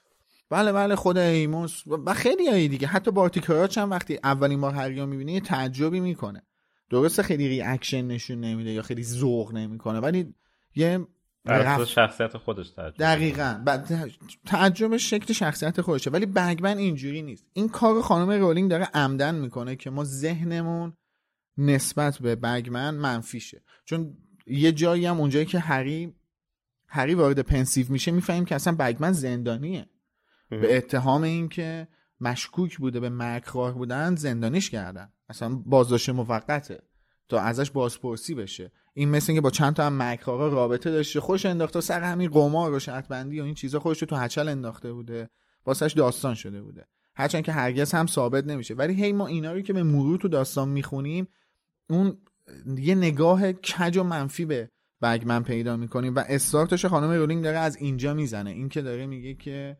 بله بله خود ایموس و خیلی هایی دیگه. حتی بارتی کراچ هم وقتی اولین بار هری رو می‌بینه یه تعجبی می‌کنه. درسته خیلی reaction نشون نمیده یا خیلی ذوق نمی‌کنه ولی یه رفت- شخصیت خودش تعجب دقیقا. بعد تعجبش شکل شخصیت خودشه. ولی بگمن اینجوری نیست. این کار خانم رولینگ داره عمدن می‌کنه که ما ذهنمون نسبت به بگمن منفی شه چون یه جایی هم اونجایی که هری هری وارد پنسیو میشه می‌فهمیم که اصلا بگمن زندانیه. به اتهام اینکه مشکوک بوده به مرگخوار بودن زندانیش کردن. اصلا بازداشت موقته تا ازش بازپرسی بشه. این مثل اینکه با چند تا هم مرگخوارا رابطه داشته خوش انداخته سر همین قمار و شرط بندی و این چیزا خودش رو تو هچل انداخته بوده. واسش داستان شده بوده. هرچند که هرگز هم ثابت نمیشه. ولی هی ما اینا رو که به مرور تو داستان می‌خونیم اون یه نگاه کج و منفی به بگمن پیدا می‌کنیم و استارتش خانم رولینگ داره از اینجا می‌زنه. این که داره میگه که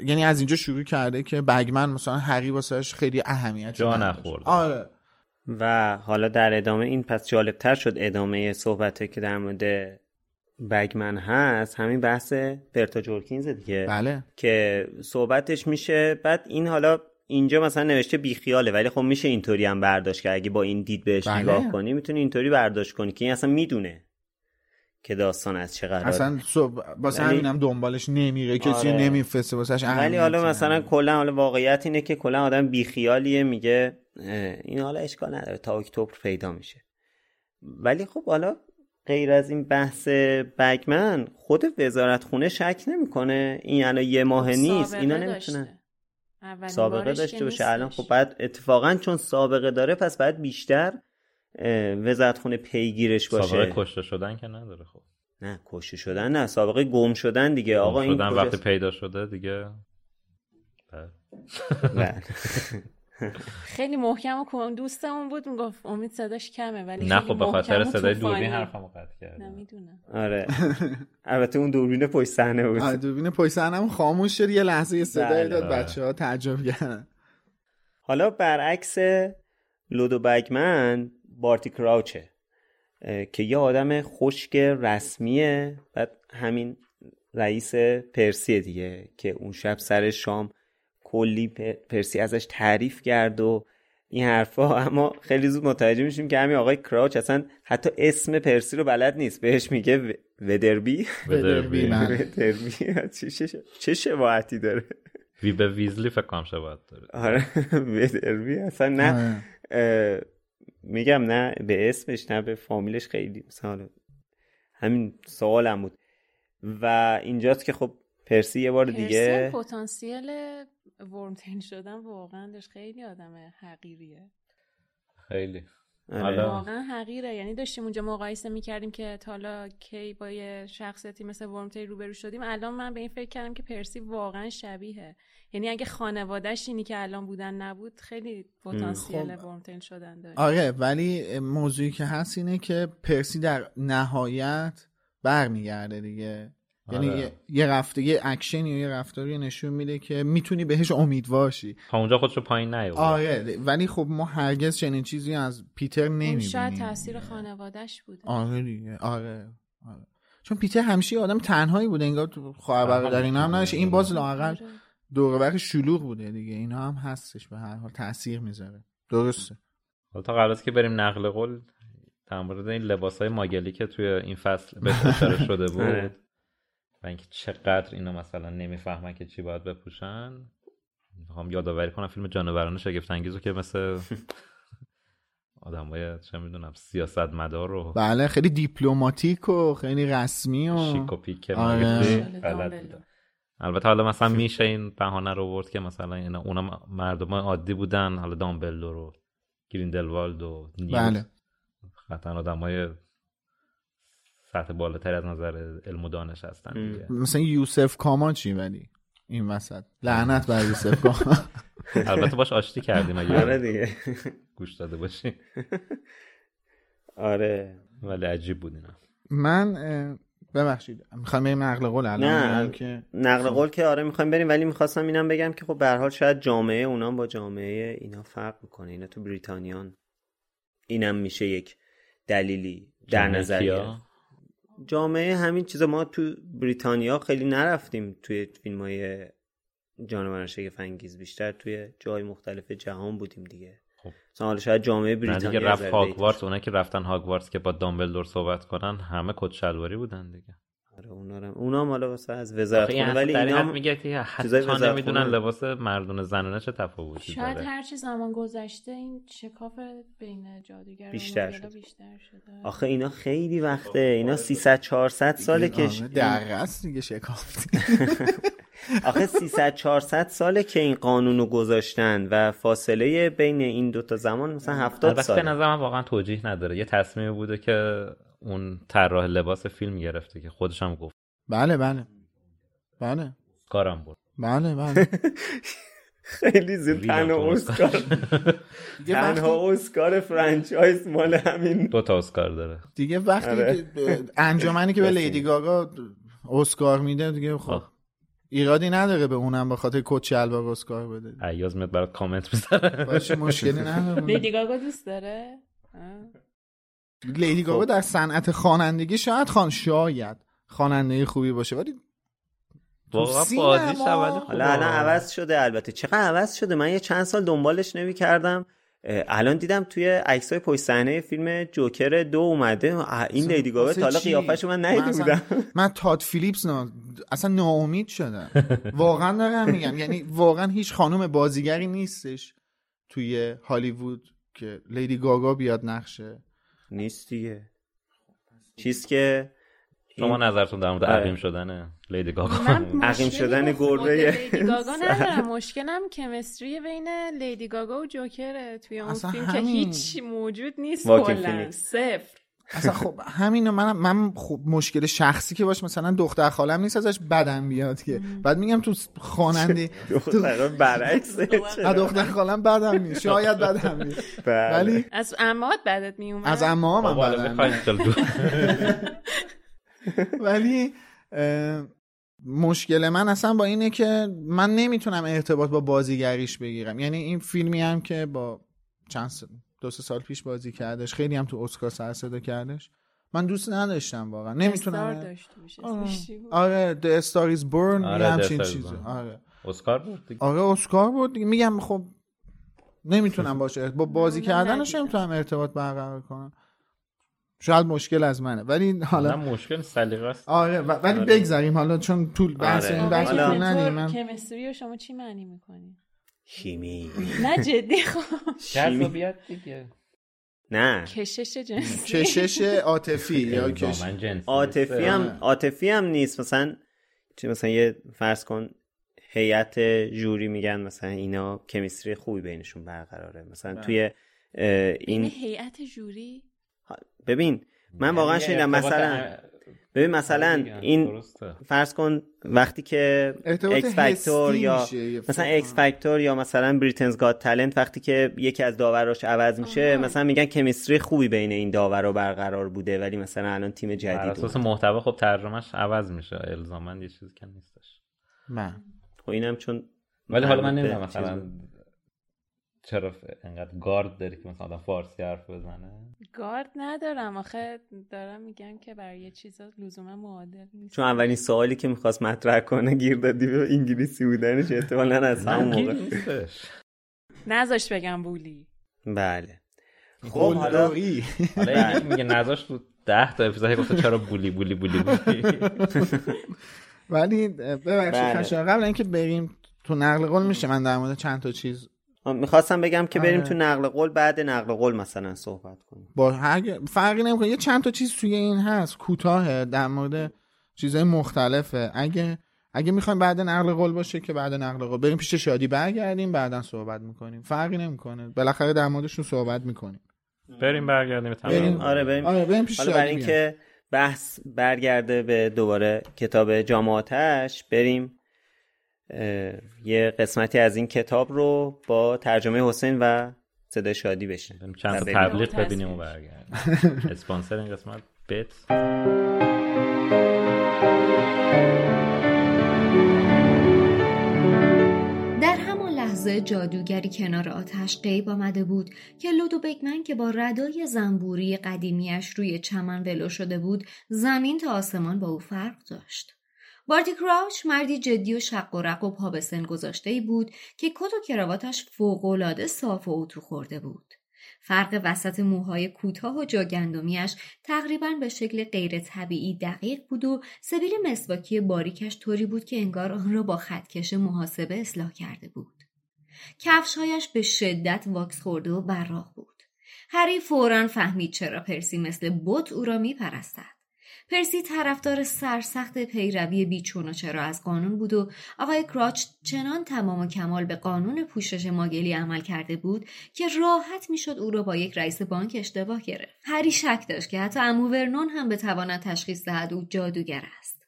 یعنی از اینجا شروع کرده که بگمن مثلا هری واسش خیلی اهمیت جا. نخورد. آره. و حالا در ادامه این پس جالبتر شد ادامه صحبت که در مورد بگمن هست همین بحث برتا جورکینز دیگه بله که صحبتش میشه بعد این حالا اینجا مثلا نوشته بیخیاله ولی خب میشه اینطوری هم برداشت که اگه با این دید بهش بله. نگاه کنی می‌تونی اینطوری برداشت کنی که این اصلا می‌دونه که داستان از چه قراره اصلا صبح... واسه ولی- همینم دنبالش نمیره کسی آره. نمیفرسته واسش ولی حالا مثلا. کلا حالا واقعیت اینه که کلا آدم بیخیالیه میگه این حالا اشکال نداره تا اکتبر پیدا میشه ولی خب حالا غیر از این بحث بگمن خود وزارت خونه شک نمی‌کنه این الان یه ماه نیست سابقه اینا. نمی‌تونن سابقه داشته باشه الان. خب بعد اتفاقا چون سابقه داره پس باید بیشتر وزارت خونه پیگیرش باشه سابقه کشته شدن که نداره خب نه کشته شدن نه سابقه گم شدن دیگه آقا گم این شدن؟ وقتی پیدا شده دیگه. بله. خیلی محکم و کن دوستمون بود می‌گفت امید صداش کمه ولی نه خب به خاطر صدای. دوربین حرفمو قطع کردم. نمی‌دونم آره. البته اون دوربین پشت صحنه بود. آره، دوربین پشت صحنه‌م خاموش شد یه لحظه یه صدایی بله. داد بچه ها تعجب کردن. حالا برعکس لودو بگمن بارتی کراوچه که یه آدم خشک رسمیه بعد همین رئیس پرسیه دیگه که اون شب سر شام کلی پرسی ازش تعریف کرد و این حرفا. اما خیلی زود متوجه میشیم که همین آقای کراوچ اصلا حتی اسم پرسی رو بلد نیست. بهش میگه ودربی. ودربی، من. ودربی. چه- چه- چه شباهتی داره؟ وی به ویزلی فکر کنم شباهت داره. آره. ودربی. اصلا نه. میگم نه به اسمش نه به فامیلش. خیلی مثلا همین سوالم بود. و اینجاست که خب پرسی یه بار پرسی دیگه. پتانسیل ورمتین شدن واقعا داشت خیلی آدم حقیریه. خیلی. آره. واقعا حقیره. یعنی داشتیم اونجا مقایسه می‌کردیم که تا حالا کی با یه شخصیتی مثل ورمتین روبرو شدیم. الان من به این فکر کردم که پرسی واقعا شبیه یعنی اگه خانوادهش اینی که الان بودن نبود خیلی پتانسیل خب. ورمتین شدن داشت. آره ولی موضوعی که هست اینه که پرسی در نهایت برمیگرده دیگه. یعنی آره. یه, یه رفته یه اکشنی یا یه رفتاری نشون میده که می‌تونی بهش امیدواشی تا اونجا خودشو پایین نیاورد آره ولی خب ما هرگز چنین چیزی از پیتر نمی‌بینیم شاید تاثیر خانوادهش بوده. آره دیگه. آره آره. چون پیتر همیشه یه آدم تنهایی بوده انگار تو خواهر برادر اینا هم نشه این باز لااقل آره. دور شلوغ بوده دیگه. اینا هم هستش به هر حال. تاثیر می‌ذاره. درسته. حالا تا قبل از که بریم نقل قول در مورد این لباس های ماگلی که توی این فصل بهش اشاره شده بود. و اینکه چقدر اینا مثلا نمی‌فهمن که چی باید بپوشن. می‌خوام یادآوری کنم فیلم جانوران شگفت انگیزو که مثل آدمای چه می‌دونم سیاست مدار و بله خیلی دیپلماتیک و خیلی رسمی و شیک و پیک آره. بودن. البته حالا مثلا میشه این بهانه رو برد که مثلا اینا اونا مردم عادی بودن. حالا دامبلدور و گریندلوالد و نیوت بله. قطعا آدم های سطح بالاتر از نظر علم و دانش هستن دیگه. مثلا یوسف کامان چی ولی؟ این وسط. لعنت بر یوسف کامان البته باش آشتی کردیم آره اگه دیگه. گوش داده باشی آره. ولی عجیب بود اینا. من ببخشید. می‌خوام بریم نقل قول؟ الان که نقل قول که آره می‌خوایم بریم ولی می‌خواستم اینم بگم که خب به هر حال شاید جامعه اونا با جامعه اینا فرق می‌کنه. اینا تو بریتانیان اینم میشه یک دلیلی در نظر جامعه همین چیزا ما تو بریتانیا خیلی نرفتیم توی فیلم های جانوران شگفت انگیز بیشتر توی جای مختلف جهان بودیم دیگه. خب. مثلا حالا شاید جامعه بریتانیا دیگه رفت هاگوارتس اونا که رفتن هاگوارتس که با دامبلدور صحبت کنن همه کت شلواری بودن دیگه. آره اونا رو اونا هم حالا واسه از وزارت آخه این خونه ولی در این اینا هم میگه که چیزای حتی وزارت نمی‌دونن. لباس مردون زنانه چه تفاوتی شاید داره. هرچی زمان گذشته این شکاف بین جادوگر و بیشتر شد. بیشتر شده. آخه اینا خیلی وقته اینا 300 400 ساله که آره، درست دیگه شکافتی آخه 300 400 ساله که این قانونو گذاشتن و فاصله بین این دوتا زمان مثلا 70 البته به نظر من واقعا توجیه نداره. یه تصمیمی بوده که اون طراح لباس فیلم گرفته که خودش هم گفت. بله بله. بله. کارم بود. بله بله. خیلی ریدم تنها اسکار. تنها اسکار فرانچایز مال همین. دو تا اسکار داره. دیگه وقتی آره. که انجمنی که به. لیدی گاگا اسکار میده دیگه خب خب. ایرادی نداره به اونم به خاطر کت شلوار اسکار بده. ایاز میاد برات کامنت می‌ذاره. باشه مشکلی نداره. لیدی گاگا دوست داره. لیدی گاگا در صنعت خوانندگی شاید خان شاید خواننده خوبی باشه ولی واقعا بازیش اول. حالا الان عوض شده البته. چقدر عوض شده؟ من یه چند سال دنبالش نمی کردم الان دیدم توی عکسای پشت صحنه فیلم جوکر دو اومده. این لیدی گاگا تا حالا؟ قیافش من ندیده بودم من تاد فیلیپس نه اصلا ناامید شدم. واقعا دارم میگم. یعنی واقعا هیچ خانم بازیگری نیستش توی هالیوود که لیدی گاگا بیاد نقشه. نیست دیگه چیز که شما نظرتون در مورد آره. عقیم شدن لیدی گاگا؟ عقیم شدن گربه لیدی گاگا ندارم. مشکلم chemistry بین لیدی گاگا و جوکره توی اون فیلم که. هیچ موجود نیست کلا. صفر. اصلا خب همین من من خب مشکل شخصی که باش مثلا دختر خالم نیست ازش بدم بیاد که. بعد میگم تو خواننده دخترها برعکس از دختر خالم بدم نیست. شاید بدم نیست. بله. ولی از اماد بدت میومد؟ از بابا، حالا بدم. ولی مشکل من اصلا با اینه که من نمی‌تونم ارتباط با بازیگریش بگیرم. یعنی این فیلمی هم که با چند سال دو سه سال پیش بازی کردش خیلی هم تو اسکار سر صدا کردش من دوست نداشتم واقعا نمی‌تونم داشت آره. آره The Star is Born آره، همچین چیزی. آره اسکار بود دیگه. آره اسکار بود دیگه. میگم خب نمی‌تونم باشه با بازی کردنش ندیدم. نمی‌تونم ارتباط برقرار کنم شاید مشکل از منه ولی حالا نه مشکل سلیقه است آره و- ولی آره. بگذاریم حالا چون طول بحث آره. این بحث طول ندیم دکتر، من کمستری رو شما چی معنی می‌کنی؟ شیمی. نه جدی خب. جذابیت دیگه. نه. کشش جنسی. کشش عاطفی یا کش الزاماً جنسی عاطفی نیست. هم عاطفی هم نیست. مثلا چه مثلا یه فرض کن هیئت جوری میگن مثلا اینا کمیستری خوبی بینشون برقراره. مثلا بله. توی این این هیئت جوری؟ ببین من یعنی واقعا شنیدم مثلا ببین مثلا دیگه، این درسته. فرض کن وقتی که X Factor یا مثلا X Factor یا مثلا Britain's Got Talent وقتی که یکی از داوراش عوض میشه آها. مثلا میگن chemistry خوبی بین این داورا برقرار بوده ولی مثلا الان تیم بر جدید اساس اومد. محتوا خب ترجمهش عوض میشه الزاما یه چیزی که نیستش من خب اینم چون ولی حالا من نمی‌دونم مثلا. چرا ف- انقدر گارد داری که مثلا آدم فارسی حرف بزنه؟ گارد ندارم. آخه دارم میگم که برای یه چیزا لزوما معادل نیست. چون اولین سوالی که می‌خواست مطرح کنه گیر دادی به انگلیسی بودنش احتمالا از همون نه، گیر موقع نیستش. نذاش بگم بولی. بله. خب حالا. حالا یکی میگه نذاش تو ده تا اپیزود گفته چرا بولی بولی بولی بولی. ولی ببخشید بله. قبل اینکه بریم تو نقل قول میشه من در مورد چند تا چیز می‌خواستم بگم که بریم آره. تو نقل قول بعد نقل قول مثلا صحبت کنیم. با هر فرقی نمی‌کنه. یه چند تا چیز توی این هست. کوتاه در مورد چیزهای مختلفه. اگه اگه می‌خوایم بعد نقل قول باشه که بعد نقل قول. بریم پیش شادی برگردیم بعدا صحبت می‌کنیم. فرقی نمی‌کنه. بالاخره در موردشون صحبت می‌کنیم. بریم برگردیم بریم. تمام آره بریم. آره بریم پیش حالا شادی برای اینکه بحث برگرده به دوباره کتاب جامعاتش بریم یه قسمتی از این کتاب رو با ترجمه حسین و صدای شادی بریم چند تا. تبلیغ. ببینیم و برگردیم اسپانسر این قسمت بیت در همان لحظه جادوگری کنار آتش قیب آمده بود که لودو بگمن که با ردای زنبوری قدیمیش روی چمن ولو شده بود زمین تا آسمان با او فرق داشت. بارتی کراوچ مردی جدی و شق و رق و پا به سن گذاشته ای بود که کت و کراواتش فوقالعاده صاف و اتو خورده بود. فرق وسط موهای کوتاه و جاگندمیش تقریبا به شکل غیر طبیعی دقیق بود و سبیل مسواکی باریکش طوری بود که انگار آن را با خطکش محاسبه اصلاح کرده بود. کفشهایش به شدت واکس خورده و براق بود. هری فورا فهمید چرا پرسی مثل بت او را میپرستد. پرسی طرفدار سرسخت پیروی بیچون و چرا از قانون بود و آقای کراچ چنان تمام و کمال به قانون پوشش ماگلی عمل کرده بود که راحت می‌شد او را با یک رئیس بانک اشتباه گرفت. هری شک داشت که حتی امو هم بتواند تشخیص دهد او جادوگر است.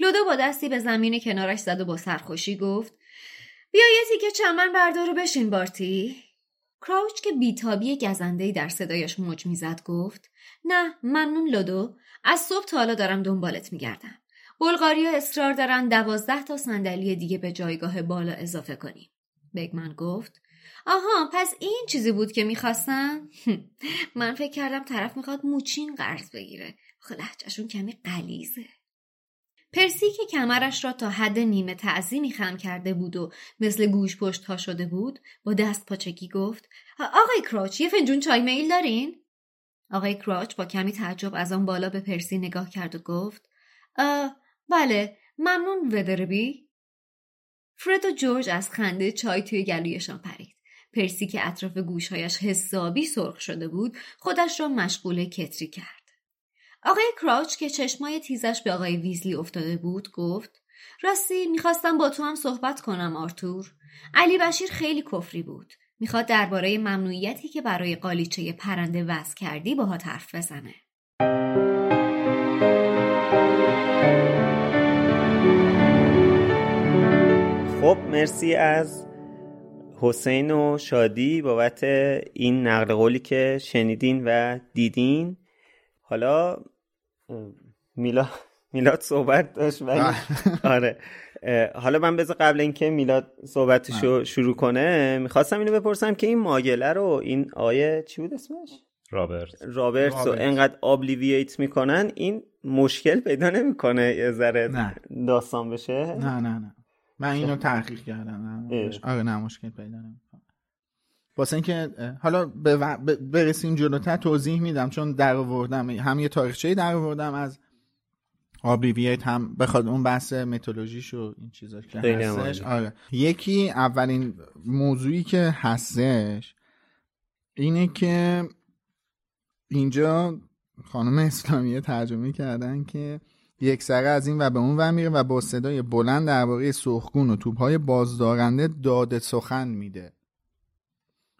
لودو با دستی به زمین کنارش زد و با سرخوشی گفت بیا یه تیکه چمن بردار و بشین بارتی. کراوچ که بیتابی گزندهی در صدایش موج می‌زد گفت نه ممنون لودو از صبح تا حالا دارم دنبالت میگردم. بلغاریا اصرار دارن دوازده تا صندلی دیگه به جایگاه بالا اضافه کنیم. بگمن گفت آها پس این چیزی بود که می‌خواستن؟ من فکر کردم طرف می‌خواد موچین قرض بگیره. خب کمی قلیزه پرسی که کمرش را تا حد نیمه تعظیمی خم کرده بود و مثل گوش پشت ها شده بود با دست پاچگی گفت آقای کراچ یه فنجون چای میل دارین؟ آقای کراچ با کمی تعجب از آن بالا به پرسی نگاه کرد و گفت بله ممنون ودربی. فرد و جورج از خنده چای توی گلویشان پرید. پرسی که اطراف گوشهایش حسابی سرخ شده بود خودش را مشغول کتری کرد. آقای کراچ که چشمای تیزش به آقای ویزلی افتاده بود گفت راستی می‌خواستم با تو هم صحبت کنم آرتور. علی بشیر خیلی کفری بود. می‌خواد درباره ممنوعیتی که برای قالیچه پرنده وضع کردی باها حرف بزنه. خب مرسی از حسین و شادی بابت این نقل قولی که شنیدین و دیدین. حالا میلاد میلاد صحبت داشت ولی آره. حالا من بذار قبل اینکه میلاد صحبتشو شروع کنه می‌خواستم اینو بپرسم که این ماگله رو این آیه چی بود اسمش؟ رابرت رابرت رو انقدر آبلیوییت می‌کنن این مشکل پیدا نمی‌کنه یه ذره داستان بشه؟ نه نه نه. من اینو تحقیق کردم. آره نه مشکل پیدا نمی‌کنه. واسه اینکه حالا برسیم جلوتر توضیح میدم چون در آوردم هم یه تاریخچه در آوردم از آبلیویت هم بخواد اون بحث متولوژیش و این چیزا که هستش. آره. یکی اولین موضوعی که هستش اینه که اینجا خانم اسلامیه ترجمه کردن که یک سره از این و به اون ور میره و با صدای بلند درباره سرخگون و توپهای بازدارنده داده سخن میده.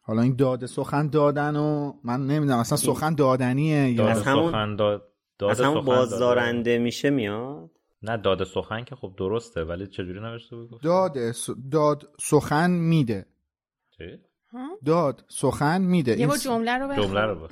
حالا این داده سخن دادن و من نمی‌دونم اصلا سخن دادنیه یا از همون داد از همون بازدارنده میشه میاد؟ نه داد سخن که خب درسته ولی چجوری نوشته بود؟ داد س... داد سخن میده؟ داد سخن میده. یه جمله رو جمله رو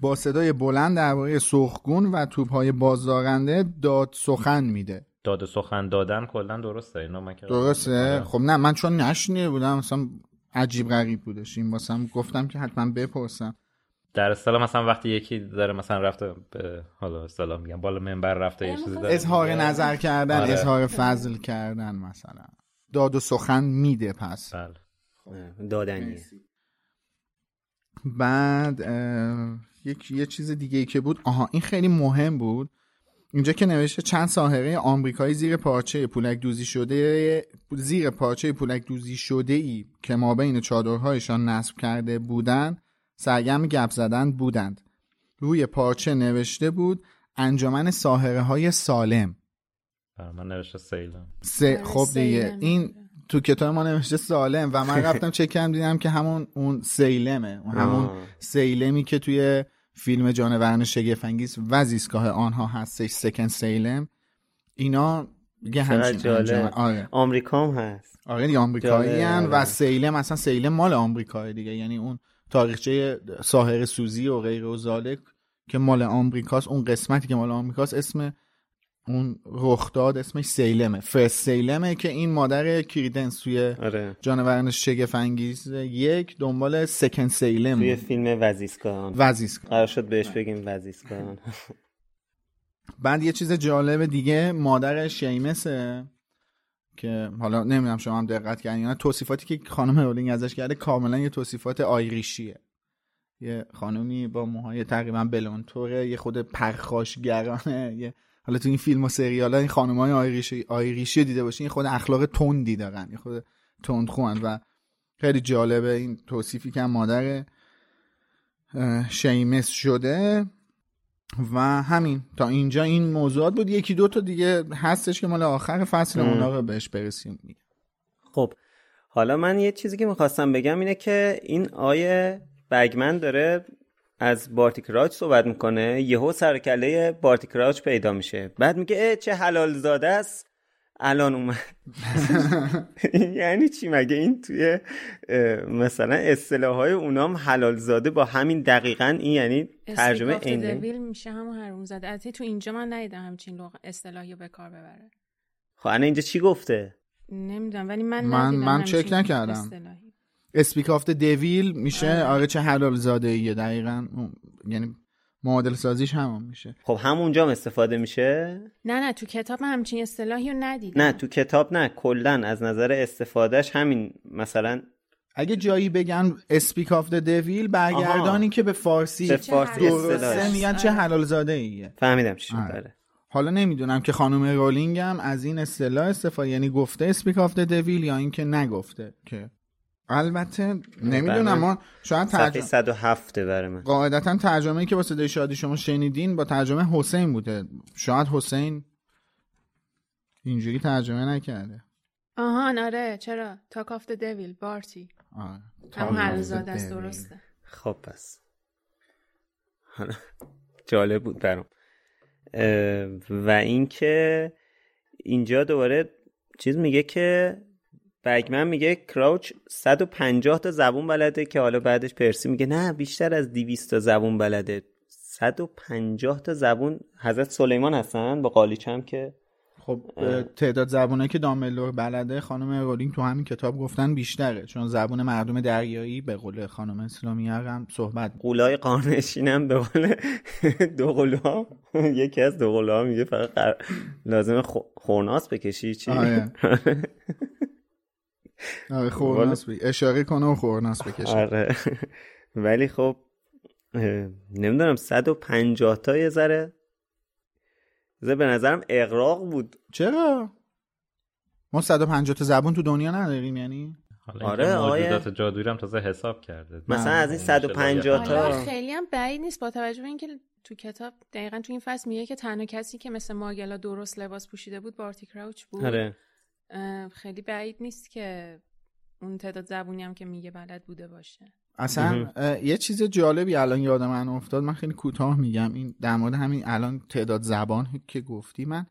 با صدای بلند درباره سرخگون و توپهای بازدارنده داد سخن میده. داد سخن دادن کلا درسته اینا من درسته؟ خب نه من چون نشنیده بودم مثلا عجیب غریب بودش. این واسم گفتم که حتما بپرسم. در اصطلاح مثلا وقتی یکی داره مثلا رفته به حالا اصطلاح میگم بالا منبر رفته یه چیزی داره. اظهار نظر کردن آره. اظهار فضل کردن مثلا. داد و سخن میده پس. بله. دادنیه. بعد یک یه چیز دیگه ای که بود. آها این خیلی مهم بود. اینجا که نوشته چند ساحره آمریکایی زیر پارچه پولک دوزی شده زیر پارچه پولک دوزی شده ای که ما بین چادرهایشان نصب کرده بودند سرگرم گپ زدن بودند. روی پارچه نوشته بود انجمن ساحره های سالم من نوشته سیلم. خب دیگه این تو کتاب ما نوشته سالم و من رفتم چک کردم دیدم که همون اون سیلمه. همون سیلمی که توی فیلم جانوران شگفنگیز و زیستگاه آنها هستش سکن سیلم. اینا دیگه همچین آره. آمریکا هم هست. آره دیگه آمریکایی و سیلم اصلا سیلم مال آمریکایی دیگه. یعنی اون تاریخچه ساحر سوزی و غیره و ذلک که مال آمریکاست اون قسمتی که مال آمریکاست اسم اون رخداد اسمش سیلمه. First Salem ه که این مادر کریدنس توی آره. جانوران شگفت انگیز یک دنبال Second Salem توی فیلم وزیسکان وزیسکان قرار شد بهش بگیم وزیسکان بعد یه چیز جالب دیگه مادر شیمسه که حالا نمی‌دونم شما هم دقت کردین یا توصیفاتی که خانم رولینگ ازش کرده کاملا یه توصیفات Irish یه. یه خانومی با موهای تقریبا بلونتوره یه خود پرخاشگرانه یه حالا تو این فیلم و سریال ها این خانم های آیریشی, آیریشی دیده باشین خود اخلاق تندی دارن یه خود تند خوان و خیلی جالبه. این توصیفی که مادر شیمس شده. و همین تا اینجا این موضوعات بود. یکی دو تا دیگه هستش که مال آخر فصل اونا رو بهش برسیم. خب حالا من یه چیزی که می‌خواستم بگم اینه که این آیه بگمن داره از بارتیکراچ صحبت می‌کنه یهو سرکله بارتیکراچ پیدا میشه. بعد میگه چه حلال زاده است. الان اومد. یعنی چی مگه این توی مثلا اصطلاح های اونام حلال زاده با همین دقیقا این یعنی ترجمه این میشه همون حروم زاده البته تو اینجا من ندیدم همچین اصطلاحی به کار ببره. خب الان اینجا چی گفته؟ نمی‌دونم ولی من من من چک نکردم. speak of devil میشه؟ آره. آره چه حلال زاده ایه دقیقا یعنی معادل سازیش همون میشه. خب همونجا استفاده میشه؟ نه نه تو کتاب من همچین اصطلاحی رو ندیدم. نه تو کتاب نه کلا از نظر استفادهش همین مثلا اگه جایی بگن speak of devil برگردانی که به فارسی به فارسی درسته. میگن چه حلال زاده ایه فهمیدم چی شد آره. داره حالا نمی‌دونم که خانم رولینگ هم از این اصطلاح استفاده یعنی گفته speak of devil یا اینکه نگفته که البته نمی‌دونم ما شاید صفحه ترجمه 107 برای من. قاعدتا ترجمه که با صدای شادی شما شنیدین با ترجمه حسین بوده. شاید حسین اینجوری ترجمه نکرده. آهان آره چرا؟ talk of devil بارتی. آره. حلال زاده است. درسته. خب پس. حالا جالب بود برام. و اینکه اینجا دوباره چیز میگه که بگمن میگه کراوچ 150 تا زبون بلده که حالا بعدش پرسی میگه نه بیشتر از 200 تا زبون بلده 150 تا زبون حضرت سلیمان هستن با قالیچ هم که خب تعداد زبونه که دامبلدور بلده خانم رولینگ تو همین کتاب گفتن بیشتره چون زبون مردم دریایی به قول خانم اسلامی هم صحبت قولای قارنشین هم به قول دو قولا یکی از دو قولا میگه فقط. لازم. خورناس بکشی چی آره. آره بی. اشاره کنه و خورناس بکشه. آره. ولی خب نمی‌دونم 150 تا یه ذره. به نظرم اقراق بود. چرا؟ ما 150 تا زبون تو دنیا نداریم یعنی؟ حالا آره، موجودات جادویی هم تازه حساب کرده. مثلا از این این 150 شباهت. حالا تا خیلی هم بعید نیست. با توجه به اینکه تو کتاب دقیقا تو این فصل میگه که تنها کسی که مثل ماگلا درست لباس پوشیده بود بارتی کراوچ بود. آره. خیلی بعید نیست که اون تعداد زبونی هم که میگه بلد بوده باشه. اصلا یه چیز جالبی الان یادم من افتاد. من خیلی کوتاه میگم. این در مورد همین الان تعداد زبان که گفتی من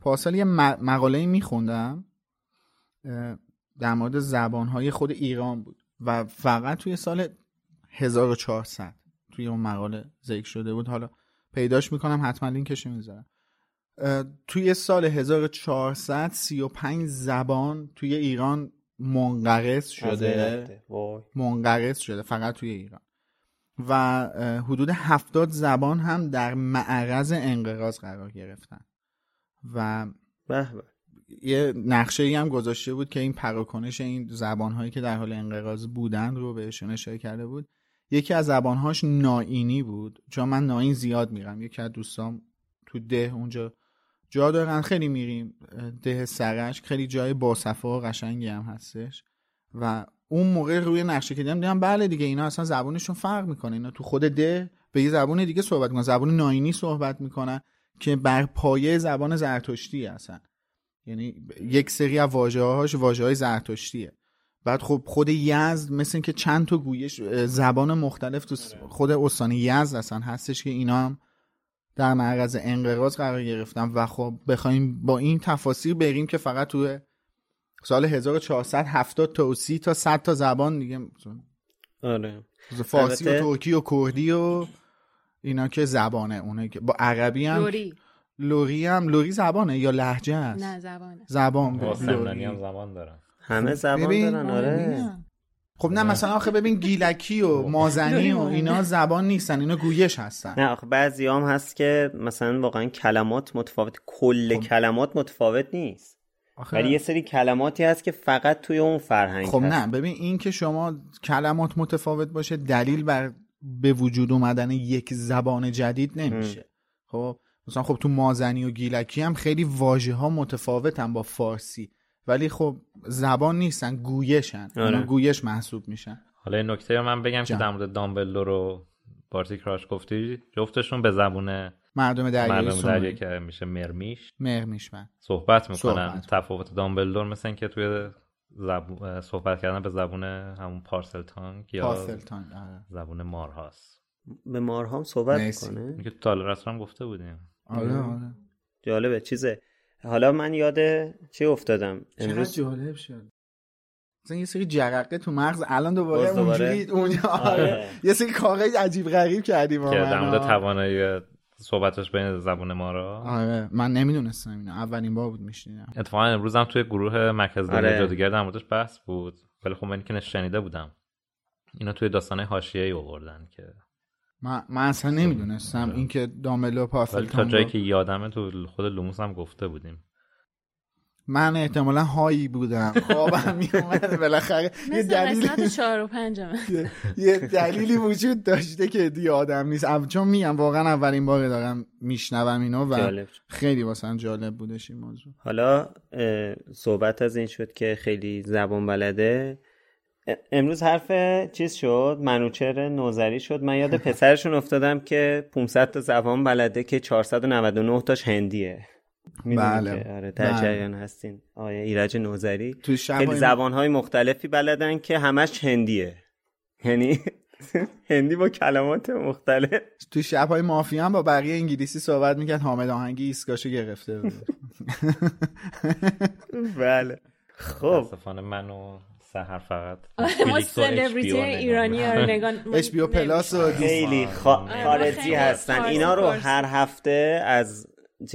پارسال یه مقاله میخوندم در مورد زبانهای خود ایران بود و فقط توی سال 1400 توی اون مقاله ذکر شده بود. حالا پیداش می‌کنم حتما لینکش می‌ذارم. توی سال 1400 35 زبان توی ایران منقرض شده. منقرض شده فقط توی ایران. و حدود هفتاد زبان هم در معرض انقراض قرار گرفتن. و به به. یه نقشه ای هم گذاشته بود که این پراکنش این زبانهایی که در حال انقراض بودن رو بهشون اشاره کرده بود. یکی از زبانهاش ناینی بود. چون من ناین زیاد میرم. یکی از دوستام تو ده اونجا جا دارن. خیلی میریم ده سرش. خیلی جای باصفا و قشنگی هم هستش. و اون موقع روی نقشه که دیدم دیدم بله دیگه اینا اصلا زبونشون فرق می‌کنه. اینا تو خود ده به یه زبون دیگه صحبت می‌کنن. زبون ناینی صحبت می‌کنن که بر پایه زبان زرتشتی هستن. یعنی یک سری از واژه هاش واژه های زرتشتیه. بعد خب خود یزد مثل اینکه چند تا گویش زبان مختلف تو خود استان یزد اصلا هستش که اینا هم در معرض انقراض قرار گرفتن و خب بخوایم با این تفاصیل بریم که فقط تو سال 1470 تا 30 تا 100 تا زبان دیگه آره. فارسی و ترکی و کردی و اینا که زبانه اونه که با عربی هم لوری. لوری هم لوری زبانه یا لهجه است؟ نه زبانه. زبان. سمنانی هم لوری. زبان دارن. همه زبان ببین، دارن آره. خب نه مثلا آخه ببین گیلکی و مازنی و اینا زبان نیستن اینا گویش هستن. نه آخه بعضی هم هست که مثلا واقعا کلمات متفاوت کل کلمات متفاوت نیست. آخه- ولی یه سری کلماتی هست که فقط توی اون فرهنگ خب هست. نه ببین این که شما کلمات متفاوت باشه دلیل بر به وجود اومدن یک زبان جدید نمیشه. خب مثلا خب تو مازنی و گیلکی هم خیلی واژه ها متفاوتن با فارسی. ولی خب زبان نیستن گویشن. آره. اونا گویش محسوب میشن. حالا این نکته رو من بگم که جان. در مورد دامبلدور و بارتی کراش گفتی جفتشون به زبون مردم دریایی مردم دریا سومری که میشه مرمیش. مهر میشمن صحبت می‌کنن. صحبت. تفاوت دامبلدور مثل اینکه توی زبون صحبت کردن به زبون همون پارسل تانک یا پاسلتان آره. زبون مارهاست. به مارها هم صحبت. می‌کنه؟ اینکه تو هم گفته بودیم. آره آره. جالبه. چیزه؟ حالا من یاد چی افتادم امروز جالب شد مثلا یه سری جرقه تو مغز الان دوباره دوباره؟ اونجوری اونجا آره. آره. یه سری کارهای عجیب غریب کردیم که در مورد. توانایی صحبتش بین زبون مارا آره من نمی‌دونستم اینو اولین بار بود میشنیدم اتفاقا امروز هم توی گروه مرکز آره. جادوگر در موردش بحث بود ولی خب من که شنیده بودم اینو توی داستانه حاشیه‌ای آوردن که من, من اصلا نمی‌دونستم. اینکه داملو پافلتون تا جایی که یادمه تو خود لوموس هم گفته بودیم. من احتمالا هایی بودم. خوابم میومد بالاخره یه دلیلی چهار و پنج یه دلیلی وجود داشته که دی آدم نیست. چون میگم واقعا اولین بار دارم میشنوم اینو و. خیلی واسه جالب بودش این موضوع. حالا صحبت از این شد که خیلی زبان بلده. امروز حرف چیز شد؟ منوچر نوزری شد. من یاد پسرشون افتادم که 500 تا زبان بلده که 499 تاش هندیه. بله. آره در بله. جریان هستین. آیا ایرج نوزری. تو خیلی زبان های مختلفی بلدن که همش هندیه. یعنی هندی با کلمات مختلف. تو شبهای مافیا هم با بقیه انگلیسی صحبت می‌کرد. حامد آهنگی ایستگاهشو گرفته بود. بله. خب. منو سهر فقط. ما سلبریتی ایرانی ها رو نگاه اچ بی پلاس و خیلی خارجی هستن. اینا رو هر هفته از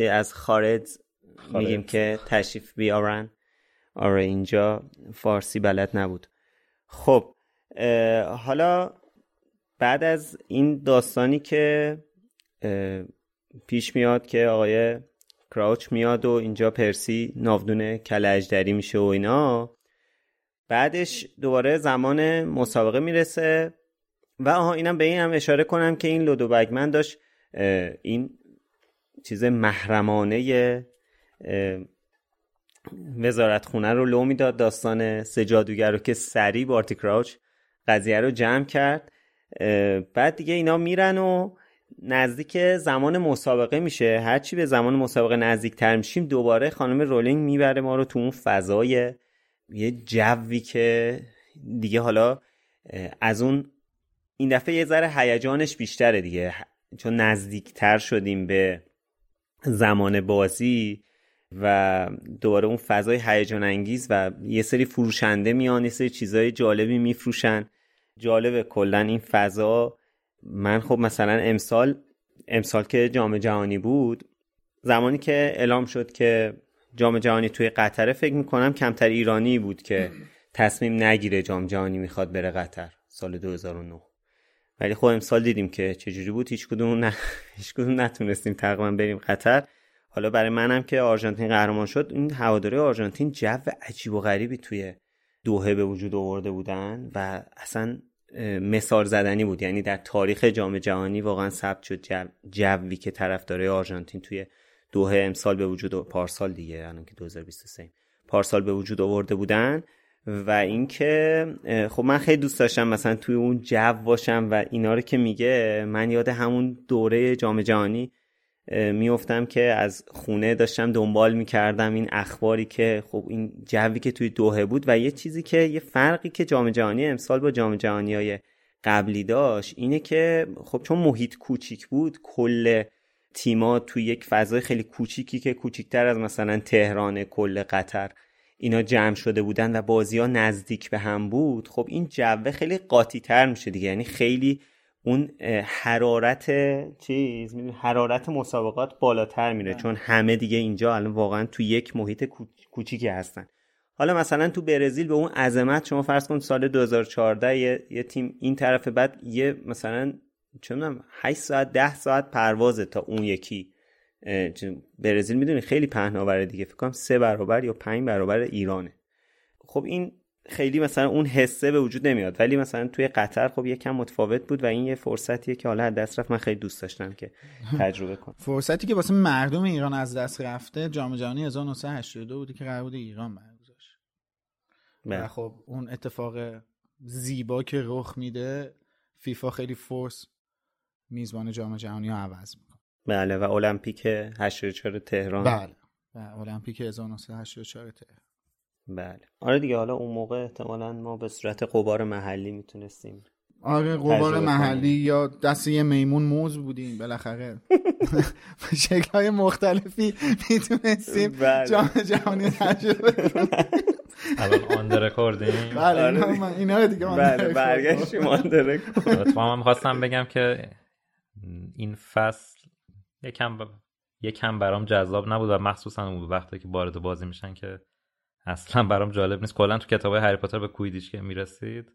از خارج میگیم که تشریف بیارن. آره اینجا فارسی بلد نبود. خب حالا بعد از این داستانی که پیش میاد که آقای کراوچ میاد و اینجا پرسی ناودون کل اجدری میشه و اینا بعدش دوباره زمان مسابقه می‌رسه و آها اینم به این هم اشاره کنم که این لودو بگمن داشت این چیز محرمانه وزارت خونه رو لو می‌داد داستان سه جادوگر رو که سریع بارتی کراوچ قضیه رو جمع کرد. بعد دیگه اینا میرن و نزدیک زمان مسابقه میشه. هرچی به زمان مسابقه نزدیک تر میشیم دوباره خانم رولینگ می‌بره ما رو تو اون فضای یه جوی که دیگه حالا از اون این دفعه یه ذره هیجانش بیشتره دیگه. چون نزدیکتر شدیم به زمان بازی و دوباره اون فضای هیجان انگیز و یه سری فروشنده میان یه سری چیزای جالبی میفروشن. جالبه کلا این فضا. من خب مثلا امسال امسال که جام جهانی بود زمانی که اعلام شد که جام جهانی توی قطر فکر می‌کنم کمتر ایرانی بود که تصمیم نگیره جام جهانی می‌خواد بره قطر سال 2009 ولی خب امسال دیدیم که چجوری بود. هیچ کدوم, نه... هیچ کدوم نتونستیم تقریبا بریم قطر. حالا برای منم که آرژانتین قهرمان شد این هواداری آرژانتین جو عجیب و غریبی توی دوحه به وجود آورده بودن و اصلا مثال زدنی بود. یعنی در تاریخ جام جهانی واقعا ثبت شد جو... جوی که طرفدارای آرژانتین توی دوحه امسال به وجود پارسال دیگه الان که 2023 پارسال به وجود آورده بودن و اینکه خب من خیلی دوست داشتم مثلا توی اون جو باشم و اینا رو که میگه من یاد همون دوره جام جهانی میفتم که از خونه داشتم دنبال می‌کردم این اخباری که خب این جوی که توی دوحه بود و یه چیزی که یه فرقی که جام جهانی امسال با جام جهانی های قبلی داشت اینه که خب چون محیط کوچیک بود کل تیما توی یک فضای خیلی کوچیکی که کوچیکتر از مثلا تهران کل قطر اینا جمع شده بودن و بازی ها نزدیک به هم بود خب این جوه خیلی قاطی تر میشه دیگه. یعنی خیلی اون حرارت چیز حرارت مسابقات بالاتر میره چون همه دیگه اینجا الان واقعا تو یک محیط کوچیکی هستن. حالا مثلا تو برزیل به اون عظمت شما فرض کن سال 2014 یه, یه تیم این طرف بعد یه مثلا چه می‌دونم 8 ساعت 10 ساعت پروازه تا اون یکی برزیل می‌دونی خیلی پهناوره دیگه. فکر کنم سه برابر یا پنج برابر ایرانه. خب این خیلی مثلا اون حسه به وجود نمیاد. ولی مثلا توی قطر خب یکم متفاوت بود و این یه فرصتیه که حالا از دست رفت من خیلی دوست داشتم که تجربه کنم. فرصتی که واسه مردم ایران از دست رفته جام جهانی 1982 بودی که قرار بود ایران برگزار و بله. خب اون اتفاق زیبا که رخ میده فیفا خیلی فورس میزبان جام جهانی رو عوض می‌کنه. بله و المپیک 84 تهران. بله و المپیک 1984 تهران. بله. آره دیگه حالا اون موقع احتمالا ما به صورت قبار محلی می‌تونستیم آره قبار محلی یا دست یه میمون موز بودیم بالاخره. شکل های مختلفی می‌تونستیم بله. جام جهانی تجربه کنیم. الان on record یم بله اینا دیگه. بله برگشتیم on record من می‌خواستم بگم که این فصل یکم یکم برام جذاب نبود و مخصوصا اون وقتی که وارد بازی میشن که اصلا برام جالب نیست. کلا تو کتابای هری پاتر به کویدیچ که می‌رسید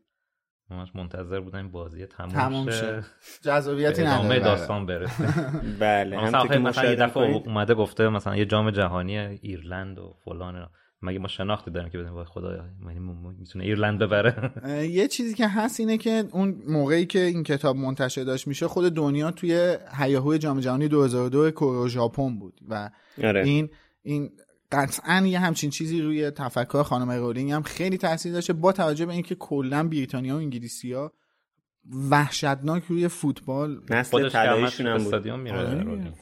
همش منتظر بودم این بازی تموم, تموم شه. جذابیتی ادامه نداره. داستان برسه. بله. مثلا یه مشاهده دفعه. اومده گفته مثلا یه جام جهانی ایرلند و فلان. مگه ما شناختی داریم که بدیم وای خدایا یعنی می‌تونه ایرلند ببره؟ یه چیزی که هست اینه که اون موقعی که این کتاب منتشر داشت میشه خود دنیا توی هیاهوی جام جهانی 2002 کره و ژاپن بود و آره. این این قطعا یه همچین چیزی روی تفکر خانم رولینگ هم خیلی تاثیر داشته با توجه به اینکه کلا بریتانیا و انگلیسی ها وحشتناک روی فوتبال نسل طلاییشون هم بود.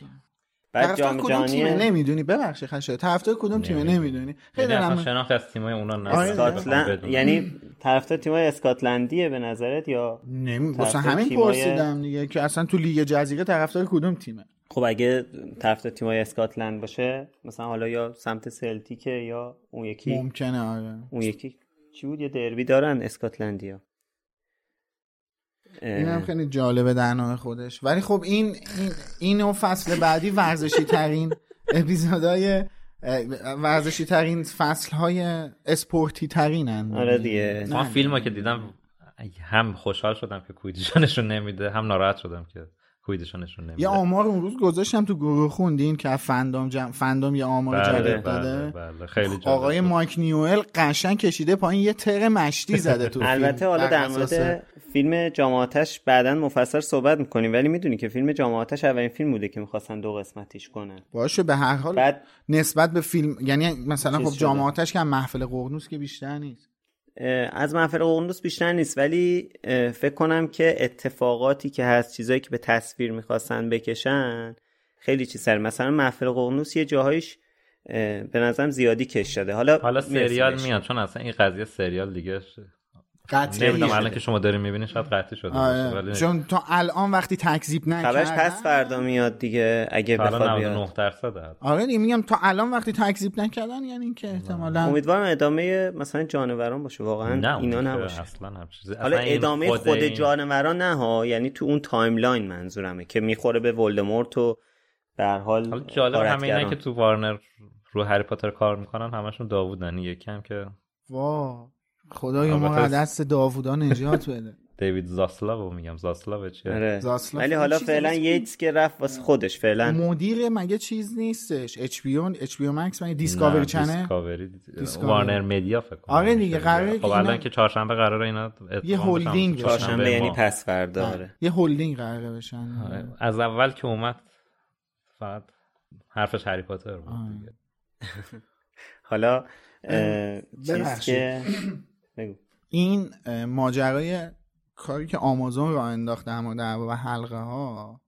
بعد طرفدار جام کدوم جهانی تیمه؟ نمی‌دونی ببخشید خشه طرفدار کدوم تیمه؟ نمی‌دونی. خیلی یعنی اصلا دلم شناخت از تیمای اونا نه آره. اسکاتلند یعنی طرفدار تیمای اسکاتلندیه به نظرت یا نمی واسه طرفدار همین پرسیدم دیگه که اصلا تو لیگ جزیره طرفدار کدوم تیمه؟ خب اگه طرفدار تیمای اسکاتلند باشه مثلا حالا یا سمت سلتیکه یا اون یکی ممکنه آره. اون یکی چی بود؟ یه دربی دارن اسکاتلندیا. این هم خیلی جالبه در نوع خودش. ولی خب این این اینو فصل بعدی ورزشی ترین اپیزودای ورزشی ترین فصل های اسپورتی ترینن آره دیگه. من فیلم که دیدم هم خوشحال شدم که کویدشانشون نمیده هم ناراحت شدم که کویدشانشون نمیده یه آمار اون روز گذاشتم تو گروه خوندین که فندام جم... فندام یه آمار بله، جدید بله، داده بله، خیلی جالب آقای. مایک نیوئل قشنگ کشیده پایین یه تر مشتی زده تو فیلم. البته حالا در مورد فیلم جامعاتش بعدا مفصل صحبت می‌کنیم ولی می‌دونی که فیلم جامعاتش اولین فیلم بوده که می‌خواستن دو قسمتیش کنن باشه به هر حال بعد نسبت به فیلم یعنی مثلا خب. جامعاتش که محفل قرنوس که بیشتر نیست از محفل قرنوس بیشتر نیست ولی فکر کنم که اتفاقاتی که هست چیزایی که به تصویر می‌خواستن بکشن خیلی چیز سر مثلا محفل قرنوس یه جاهایش اه، به نظرم زیادی کش شده حالا حالا سریال. میاد چون اصلا این قضیه سریال دیگه قطعی نمی‌دونم. الان که شما دارین می‌بینین شاید قطعی شده آره. ولی چون تا الان وقتی تکذیب نکردن خبرش پس فردا میاد دیگه اگه بخواد بیاد 99 درصد. آره دیگه میگم تا الان وقتی تکذیب نکردن یعنی اینکه احتمالاً امیدوارم ادامه مثلا جانوران باشه واقعا نه اینا نباشه اصلا هم چیزی حالا ادامه خود, این- جانوران نه ها یعنی تو اون timeline منظورمه که می‌خوره به ولدمورت و به هر حال حالا جالب. اینه که تو وارنر رو هری پاتر کار می‌کنن همشون داوودن یکی هم که وا خدایا ما از دست داوودا نجات بده دیوید زاسلاو میگم زاسلاو چیه آره. زاسلاو ولی حالا فعلا. ییتس که رفت واسه خودش فعلا مدیر مگه چیز نیستش HBO HBO Max مگه Discovery Channel Discovery. Warner Media فکر کنم آره دیگه، قراره خب الان که چهارشنبه قراره اینا ادغام یه. هلدینگ. چهارشنبه یعنی. پس فردا آره. یه هلدینگ قراره بشن آره. از اول که اومد فقط حرفش هری پاتر بود آره. دیگه. حالا چیز. که بگو. این ماجرای کاری که آمازون را انداخت در مورد ارباب حلقه ها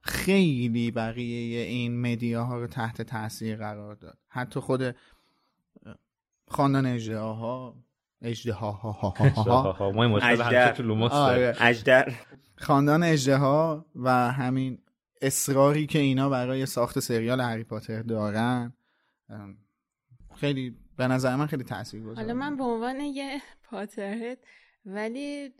خیلی بقیه این مدیا ها رو تحت تاثیر قرار داد. حتی خود خاندان اجده ها اجده ها ها ها ها اجدر. خاندان اجده ها و همین اصراری که اینا برای ساخت سریال هری پاتر دارن خیلی به نظر من خیلی تاثیر گذاره حالا من به عنوان یه پاترهد ولی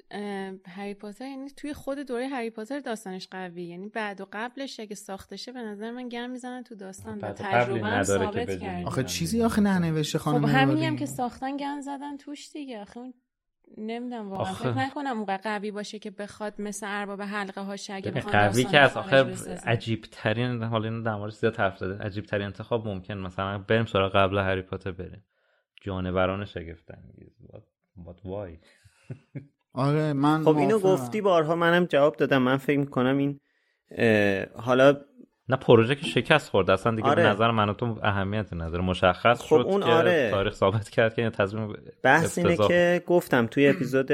هری پاتر یعنی توی خود دوره هری پاتر داستانش قوی یعنی بعد و قبلش اگه ساخته شه به نظر من گرم می‌زنن تو داستان و تجربه هم نداره که ثابت. کرده آخه چیزی آخه ننوشته خب خانم همینی رولینگ. هم که ساختن گن زدن توش دیگه آخه اون نمی‌دونم واقعا. آخه- فکر نکنم اونقدر قوی باشه که بخواد مثل ارباب حلقه ببین، بخواد قوی که از آخر. عجیب ترین حالا اینو در مورد زیاد حرف زده عجیب ترین انتخاب ممکن مثلا بریم سراغ قبل هری پاتر بریم. جانوران شگفت انگیز. Why? آره من خب اینو. گفتی بارها منم جواب دادم. من فکر می‌کنم این اه، حالا نه پروژه که شکست خورد اصلا دیگه آره. نظر من و تو اهمیتی نداره مشخص خب شد اون که آره. تاریخ ثابت کرد که این تصمیم بحث اینه که گفتم توی اپیزود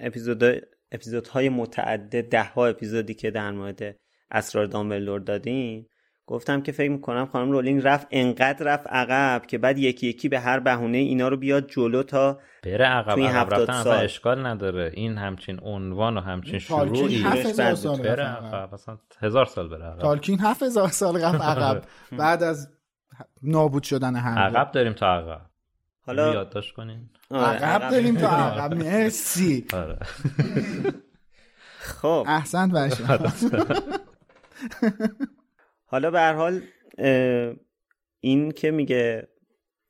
اپیزود اپیزودهای متعدد ده ها اپیزودی که در مورد اسرار دامبلدور دادیم گفتم که فکر می‌کنم خانم رولینگ رفت انقدر رفت عقب که بعد یکی یکی به هر بهونه اینا رو بیاد جلو تا بره عقب توی عقب هفتاد رفتن اصلا سال. اشکال نداره. این همچین عنوان و همچین شروعی. هزار سال بره رفت عقب. اصلا هزار سال بره عقب. تالکین هفت هزار سال رفت عقب. بعد از نابود شدن هر عقب داریم تا عقب. حالا یادداشت کنین. آره، عقب داریم تا عقب. مرسی. آره. خب. احسنت باشه حالا به هر حال این که میگه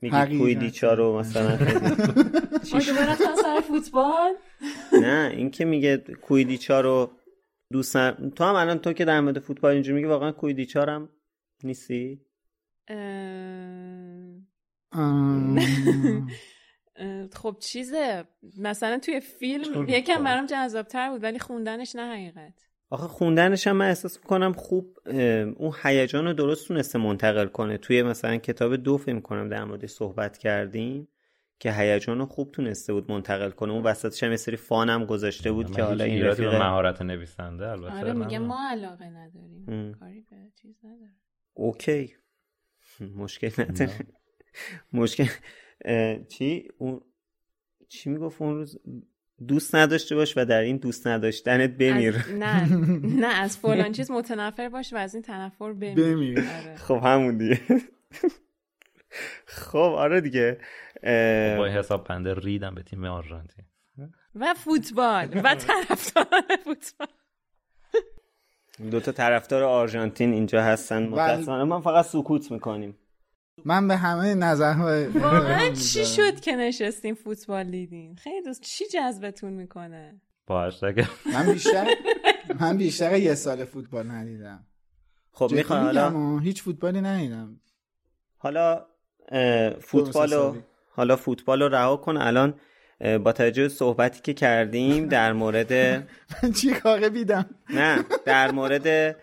میگه. کویدیچا رو مثلا سر فوتبال؟ نه این که میگه کویدیچا رو دوست تو هم الان تو که در مورد فوتبال اینجوری میگی واقعا کویدیچا هم نیستی؟ خب چیزه مثلا توی فیلم یکم برام جذابتر بود ولی خوندنش نه حقیقت. آخه خوندنش هم من احساس می‌کنم خوب اون هیجان رو درست تونسته منتقل کنه. توی مثلا کتاب دو فیلم کنم در مورد صحبت کردیم که هیجان رو خوب تونسته بود منتقل کنه. اون وسطش هم یه سری فان هم گذاشته بود که حالا این رفیق مهارت نویسنده البته آره میگه ما علاقه نداریم. کاری به چیز نداره اوکی. مشکل نداره. مشکل چی؟ اون چی می‌گفت اون روز؟ دوست نداشته باش و در این دوست نداشتنت بمیر. نه نه از فلان چیز متنفر باش و از این تنفر بمیر, بمیر. آره. خب همون دیگه. خب آره دیگه. با حساب پنده ریدم به تیم آرژانتین. و فوتبال و طرفدار فوتبال. دو تا طرفدار آرژانتین اینجا هستن. متاسفانه من فقط سکوت می‌کنیم. من به همه نظرهای واقعا چی شد که نشستیم فوتبال دیدین؟ خیلی دوست. چی جذبتون می‌کنه؟ با من بیشتر من بیشتر یه سال فوتبال ندیدم. خب می‌خوام حالا هیچ فوتبالی ندیدم. حالا فوتبال حالا فوتبال رو رها کن. الان با توجه صحبتی که کردیم در مورد من چی کاره بیدم؟ نه در مورد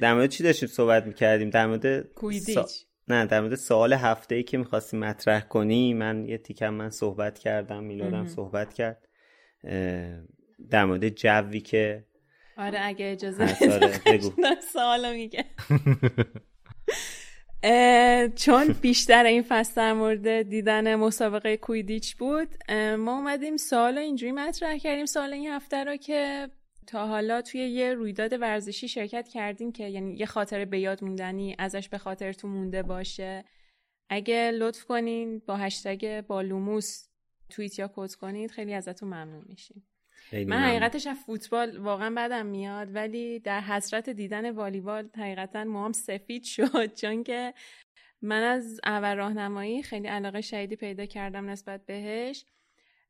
در مورد چی داشتیم صحبت می‌کردیم؟ در مورد کویدیچ. نه در مورد سوال هفته ای که می‌خواستی مطرح کنی من یه تیکم من صحبت کردم میلادم صحبت کرد در مورد جوی که آره اگه اجازه آره سوالو میگه. چون بیشتر این فصل در مورد دیدن مسابقه کویدیچ بود ما اومدیم سوال اینجوری مطرح کردیم سوال این هفته رو که تا حالا توی یه رویداد ورزشی شرکت کردین که یعنی یه خاطره به یاد موندنی ازش به خاطرتون مونده باشه. اگه لطف کنین با هشتگ بالوموس توییت یا کد کنید خیلی ازتون ممنون میشیم. من حقیقتش از فوتبال واقعا بدم میاد ولی در حسرت دیدن والیبال حقیقتا موام سفید شد چون که من از اول راهنمایی خیلی علاقه شدیدی پیدا کردم نسبت بهش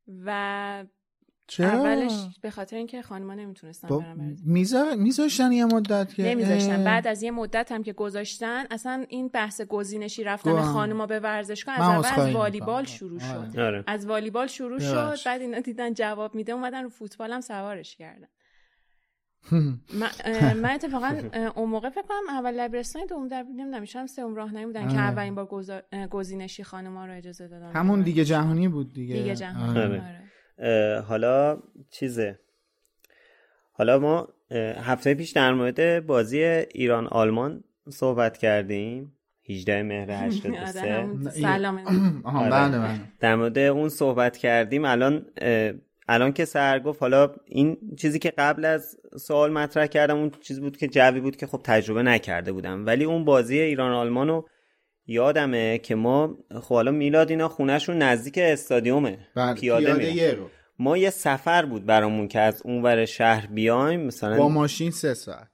و چرا؟ اولش به خاطر اینکه خانما نمی‌تونستن با... برن میذار میذاشتن یه مدت که نمیذاشتن. بعد از یه مدت هم که گذاشتن اصلا این بحث گزینشی رفتن خانما به ورزشگاه از اول از والیبال شروع شد. آره. از والیبال شروع شد بعد اینا دیدن جواب میده اومدن رو فوتبال هم سوارش کردن. من اتفاقا اون موقع فکر کنم اول لبرستان دوم در نمی‌دونم شام سوم راهنمایی بودن که اولین بار گزینشی خانما رو اجازه دادن. همون دیگه جهانی بود دیگه. دیگه جهانی. آره. حالا چیزه؟ حالا ما هفته پیش در مورد بازی ایران آلمان صحبت کردیم. 18 مهر 83 سلام بله در مورد اون صحبت کردیم. الان الان که سر گفت حالا این چیزی که قبل از سوال مطرح کردم اون چیز بود که جوی بود که خب تجربه نکرده بودم. ولی اون بازی ایران آلمان رو یادمه که ما خب حالا میلاد اینا خونهشون نزدیک استادیومه. بله. پیاده, پیاده ما یه سفر بود برامون که از اونور شهر بیایم مثلا با ماشین سه ساعت.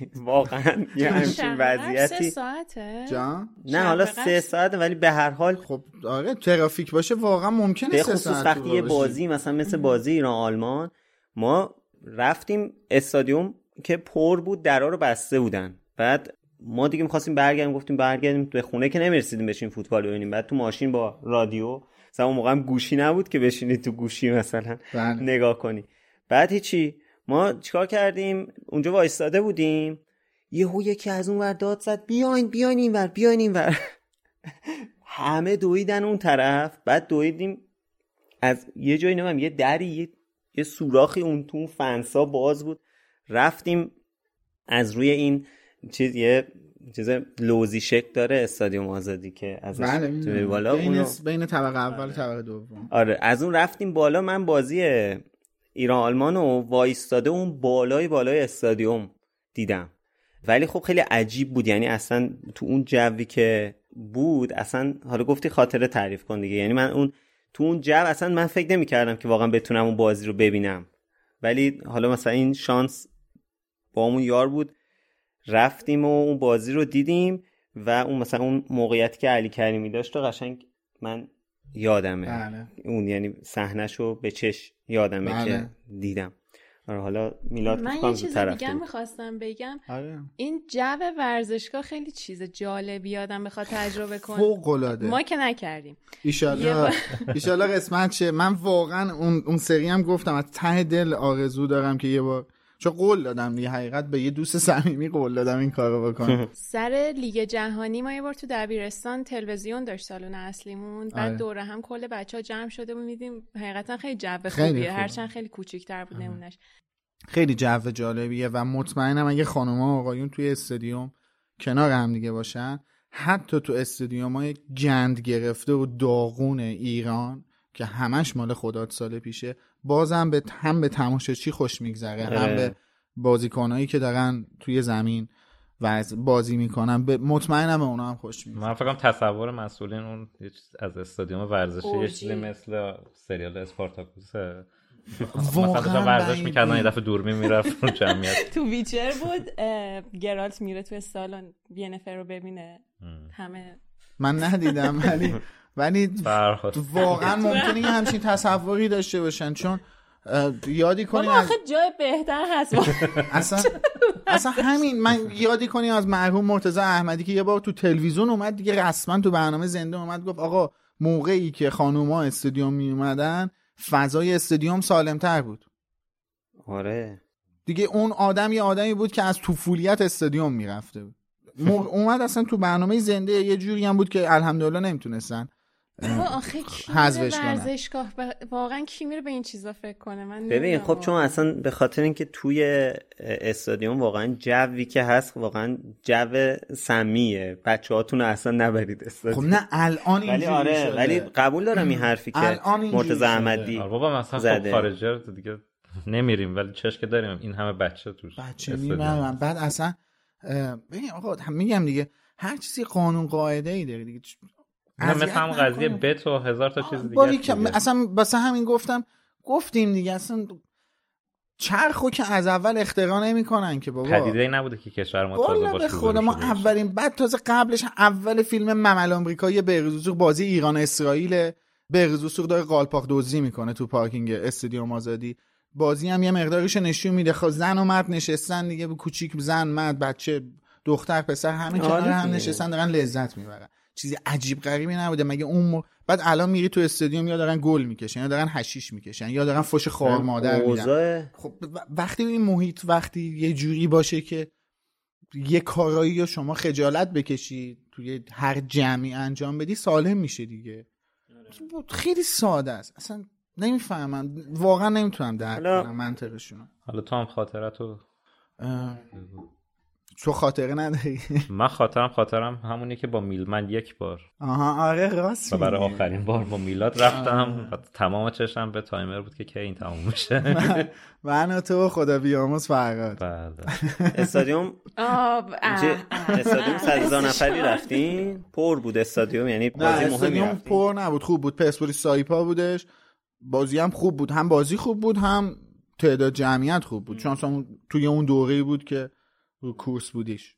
واقعا یه همچین وضعیتی. سه ساعته؟ جان؟ نه حالا سه ساعت ولی به هر حال خب آره ترافیک باشه واقعا ممکنه به خصوص وقتی یه بازی مثلا مثل بازی ایران آلمان ما رفتیم استادیوم که پر بود درا رو بسته بودن. بعد ما دیگه می‌خواستیم برگردیم گفتیم برگردیم به خونه که نمی‌رسیدیم بشین فوتبال ببینیم. بعد تو ماشین با رادیو مثلا اون موقع هم گوشی نبود که بشینی تو گوشی مثلا بله. نگاه کنی. بعد هیچی ما چیکار کردیم؟ اونجا وایستاده بودیم. یهو یکی از اون ور داد زد بیاین بیاین این ور بیاین این ور. همه دویدن اون طرف. بعد دویدیم از یه جایی نمیم یه دری یه, یه سوراخی اون تو فنسا باز بود. رفتیم از روی این چیز یه چیز لوزی شک داره استادیوم آزادی که از بله بالا بین, اونو... بین طبقه اول طبقه دوم. آره از اون رفتیم بالا من بازی ایران آلمان و وایستاده اون بالای بالای استادیوم دیدم. ولی خب خیلی عجیب بود یعنی اصلا تو اون جوی که بود اصلا حالا گفتی خاطره تعریف کن دیگه. یعنی من اون تو اون جو اصلا من فکر نمی کردم که واقعا بتونم اون بازی رو ببینم. ولی حالا مثلا این شانس با اون یار بود. رفتیم و اون بازی رو دیدیم و اون مثلا اون موقعیتی که علی کریمی داشت و قشنگ من یادمه. بله. اون یعنی صحنهشو به چش یادمه بله. که دیدم. آره حالا میلاد من یه چیز دیگه. می‌خواستم بگم. آره. این جو ورزشگاه خیلی چیز جالبی آدم بخواد تجربه کنه. فوق العاده ما که نکردیم. بار- ایشالله قسمت شه من واقعا اون اون سری هم گفتم از ته دل آرزو دارم که یه بار چون قول دادم دیگه حقیقت به یه دوست صمیمی قول دادم این کارو بکنم سر لیگ جهانی ما یه بار تو دبیرستان تلویزیون داشت سالن اصلیمون بعد آره. دوره هم کل بچه ها جمع شده بود میدیم حقیقتا خیلی جو خیلی خوبیه خوبه. هرچند خیلی کوچیک‌تر بود نمونش خیلی جو جالبیه و مطمئنم اگه خانوما و آقایون توی استادیوم کنار هم دیگه باشن حتی تو استادیوم های گند گرفته و داغون ایران که همش مال خداد سال پیشه بازم به هم به تماشاچی خوش میگذره هم آره. به بازیکنایی که دارن توی زمین و بازی می‌کنن به مطمئنم اونا هم خوش میگذره من فکر کنم تصور مسئولین اون از استادیوم ورزشی یه. چیزی مثل سریال اسپارتاکوسه واقعاً مثلا ورزش می‌کردن یه. دفعه دوربین می‌رفت رو جمعیت تو ویچر بود گرالت میره تو سالن ینفر رو ببینه همه من ندیدم ولی ولی واقعا ممکنه یه همچین تصوری داشته باشن چون یادی کنی از آخه جای بهتر هست. اصلا اصلا همین من یادی کنیم از مرحوم مرتضی احمدی که یه بار تو تلویزیون اومد دیگه رسما تو برنامه زنده اومد گفت آقا موقعی که خانوما استادیوم می اومدن فضای استادیوم سالمتر بود. آره. دیگه اون آدم یه آدمی بود که از طفولیت استادیوم می‌رفته بود. اومد اصلا تو برنامه زنده یه جوری هم بود که الحمدلله نمی‌تونستن. آخه. ورزشگاه ب- واقعا کی میره به این چیزا فکر کنه من ببین نمی‌دونم خب چون. اصلا به خاطر اینکه توی استادیوم واقعا جوی که هست واقعا جو سمیه بچه هاتون اصلا نبرید خب استادیوم نه الان ولی آره شده. ولی قبول دارم این حرفی که مرتضی. احمدی آره بابا مثلا خب زده. خارجی رو دیگه نمیریم ولی چش که داریم این همه بچه توش بچه. می‌برن بعد اصلا ببین آقا هم- میگم دیگه هر چیزی قانون قاعده ای داره دیگه نه مثل هم قضیه. بت و هزار تا چیز دیگه دیگه. اصلا واسه همین گفتم گفتیم دیگه اصلا چرخو که از اول اختراع نمی‌کنن که بابا پدیده نبوده که کشور ما تازه والا باش به روبرو خدا ما باشه. اولین بعد تازه قبلش اول فیلم ممل آمریکایی بهروز بازی ایران اسرائیل بهروز داره قالپاق دزدی می‌کنه تو پارکینگ استادیوم آزادی بازی هم یه مقدارش نشون میده خب زن و مرد نشستن دیگه کوچیک زن مرد بچه دختر پسر همه کنار آره هم دیگه. نشستن دارن لذت می‌برن چیزی عجیب غریبی نبوده. مگه اون م... بعد الان میری تو استادیوم یا دارن گل می‌کشن یا دارن حشیش می‌کشن یا دارن فش خوار مادر میدن خب وقتی این محیط وقتی یه جوری باشه که یه کارایی رو شما خجالت بکشی توی هر جمعی انجام بدی سالم میشه دیگه. خیلی ساده است. اصلا نمی‌فهمم. واقعا نمی‌تونم درک کنم منطقشونو حالا تو هم خاطرتو اه، تو خاطره نداری. من خاطرم خاطرم همونی که با میل من یک بار. آها آره راست و برای. آخرین بار با میلاد رفتم. و تمام چشم به تایمر بود که کی این تموم میشه. من و تو خدا بیاموز فرقاد بله. استادیوم. استادیوم صد هزار نفری رفتین. پر بود استادیوم یعنی بازی مهمی پر نبود. خوب بود. پرسپولیس سایپا بودش. بازی هم خوب بود. هم بازی خوب بود هم تعداد جمعیت خوب بود. چون توی اون دوره بود که رو کورس بودیش.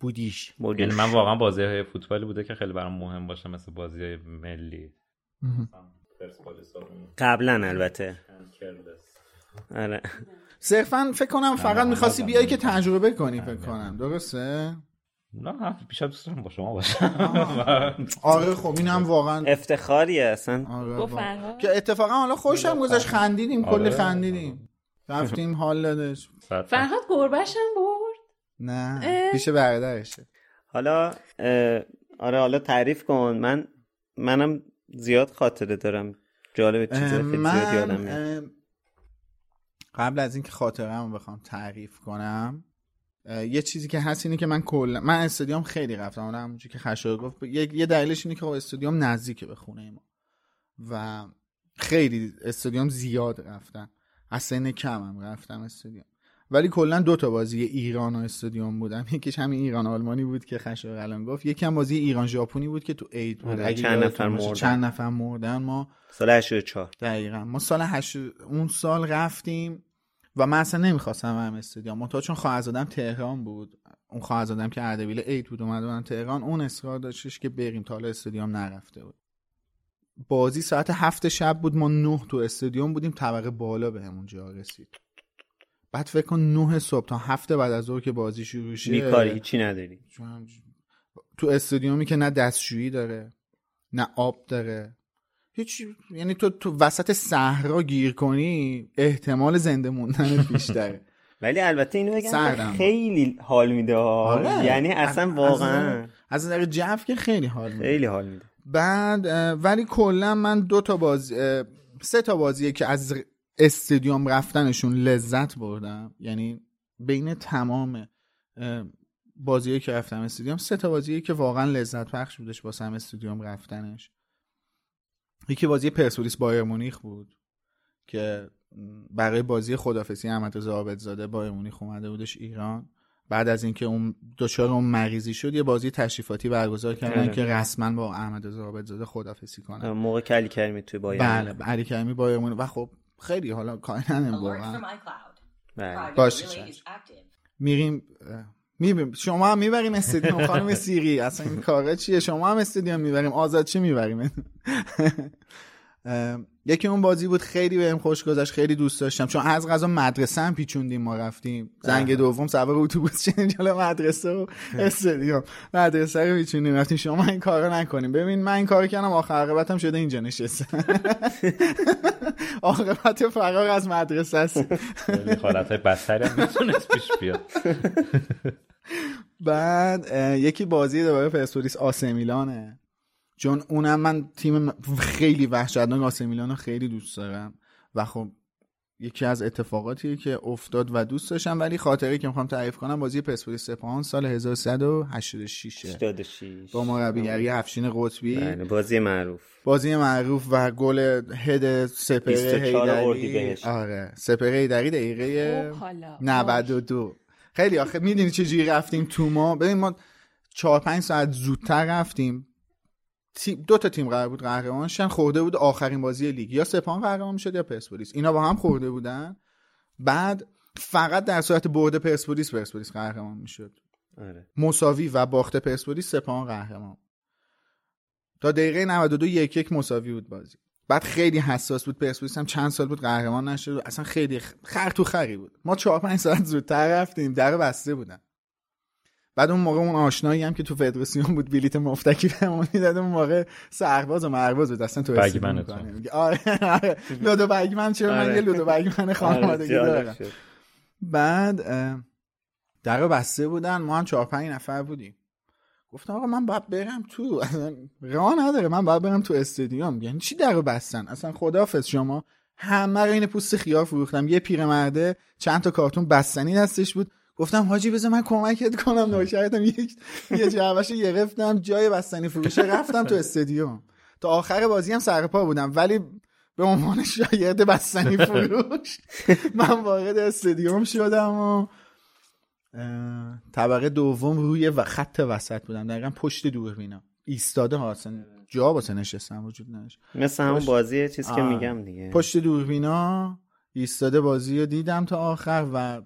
بودیش. یعنی من واقعا بازی های فوتبالی بوده که خیلی برام مهم باشه مثل بازی های ملی. قبلا البته. آره. صرفا فکر کنم فقط می‌خواستی بیای که تجربه کنی فکر کنم. درسته؟ نه بیشتر دوست دارم با شما باشم. آره خب این هم واقعا افتخاریه اصلا. آره که اتفاقا حالا خوشم گذاشت خندیدیم کلی آره. خندیدیم. رفتیم حال دادش. فرهاد گربش هم برد نه. پیش برادرشه. حالا آره حالا تعریف کن. من منم زیاد خاطره دارم. جالب چیزای خیلی زیاد یادم میاد قبل از اینکه خاطرم رو بخوام تعریف کنم یه چیزی که هست اینه که من کلا من استادیوم خیلی رفتم. همونجوری که خشایار گفت یه, یه دلیلش اینه که خب استادیوم نزدیکه به خونه ما. و خیلی استادیوم زیاد رفتم از سن کمم رفتم استادیوم. ولی کلا دو تا بازی ایران و استادیوم بودم. یکیش همین ایران آلمانی بود که خشایار الان گفت. یکی هم بازی ایران ژاپنی بود که تو عید بود. آره، چند نفر. مردن. چند نفر مردن. ما سال 84 دقیقا. ما سال هشت اون سال رفتیم و من اصلا نمی‌خواستم هم استادیوم. منتها چون خواهرزادم تهران بود. اون خواهرزادم که اردبیل 8 بود بودن تهران. اون اصرار داشتش که بریم تا حالا استادیوم نرفته بود. بازی ساعت هفت شب بود. ما نه تو استادیوم بودیم. طبقه بالا به همون جا رسید. بعد فکر کن نه صبح تا هفته بعد از ظهر که بازی شروع شه بیکاری هیچی نداری. تو استادیومی که نه دستشویی داره نه آب داره. هیچ یعنی تو تو وسط صحرا گیر کنی احتمال زنده موندن بیشتره. ولی البته اینو بگم. خیلی حال میده آره. یعنی اصلا واقعا. از نظر جو که خیلی حال میده. خیلی حال میده. بعد ولی کلا من دو تا بازی سه تا بازیه که از استادیوم رفتنشون لذت بردم. یعنی بین تمام بازیه که رفتم استادیوم سه تا بازیه که واقعا لذت بخش بودش واسه هم استادیوم رفتنش. یکی بازی پرسپولیس بایر مونیخ بود که برای بازی خدافسی احمد رضا عابدزاده بایر مونیخ اومده بودش ایران. بعد از اینکه اون دچار اون مریضی شد یه بازی تشریفاتی برگزار کردن آره. که رسما با احمد رضا عابدزاده خدافسی کنن. موقع کلی کریمی توی بایر بله علی کریمی بایر مونیخ. و خب خیلی حالا کائنن واقعا. بله. باشه. میریم می‌بریم شما هم می‌بریم استادیوم خانم سیری اصلا این کاره چیه؟ شما هم استادیوم می‌بریم. آزاد چی می‌بریم؟ یکی اون بازی بود خیلی بهم خوش گذشت خیلی دوست داشتم. چون از غذا مدرسه هم پیچوندیم ما رفتیم. زنگ دوم سوار اتوبوس شدیم جلو مدرسه و استادیوم. مدرسه رو پیچوندیم رفتیم. شما این کارو نکنیم. ببین من این کارو کردم آخر عاقبتم شده اینجا نشستم عاقبت فرار از مدرسه است. حالتهای بدتری هم می‌تونست پیش بیاد. بعد یکی بازی دوباره پرسپولیس آسه میلانه. چون اونم من تیم خیلی وحشتناک آسه میلان رو خیلی دوست دارم. و خب یکی از اتفاقاتیه که افتاد و دوست داشتم ولی خاطره که می‌خوام تعریف کنم بازی پرسپولیس سپاهان سال 1386 86 با مربیگری افشین قطبی. بله بازی معروف. بازی معروف و گل هد سپره 24 هیدری. آره سپره هیدری دقیقه خب حالا. 92 خیلی آخه می‌دونی چجوری رفتیم تو ما؟ ببین ما چهار پنج ساعت زودتر رفتیم. تیم دو تا تیم قرار بود قهرمان شن خورده بود آخرین بازی لیگ. یا سپاهان قهرمان شد یا پرسپولیس. اینا با هم خورده بودن. بعد فقط در صورت برد پرسپولیس پرسپولیس قهرمان می‌شد. آره. مساوی و باخت پرسپولیس سپاهان قهرمان. تا دقیقه 92 یک یک مساوی بود بازی. بعد خیلی حساس بود پرسپولیس هم. چند سال بود قهرمان نشد. اصلا خیلی خر تو خری بود. ما چهار پنج ساعت زودتر رفتیم. در بسته بودن. بعد اون موقع اون آشنایی هم که تو فدراسیون بود بلیت مفتکی بهمون می‌داد اون موقع سرباز و مرباز بود. اصلا تو تو. می‌کنه. میگه آره آره. لودو بگمن چرا؟ من آره. یه لودو بگمن خانوادگی آره، دارم. جالب شد. بعد در بسته بودن. ما هم چهار پنج نفر بودیم. گفتم آقا من باید برم تو. راه نداره. من باید برم تو استادیوم. یعنی چی در بستن؟ اصلا خداحافظ. شما همه رو این پوست خیار فروختم. یه پیرمرده چند تا کارتون بستنی دستش بود. گفتم حاجی بذار من کمکت کنم نوکرتم یک یه جعبهشو گرفتم جای بستنی فروشه رفتم تو استادیوم تا آخر بازی هم سر پا بودم ولی به عنوان شاگرد بستنی فروش من وارد استادیوم شدم و طبقه دوم روی و خط وسط بودم. دقیقا پشت دوربینا ایستاده ها اصلا جا واسه نشستن وجود نداشت. مثل همون بازی چیز که. میگم دیگه. پشت دوربینا ایستاده بازی رو دیدم تا آخر و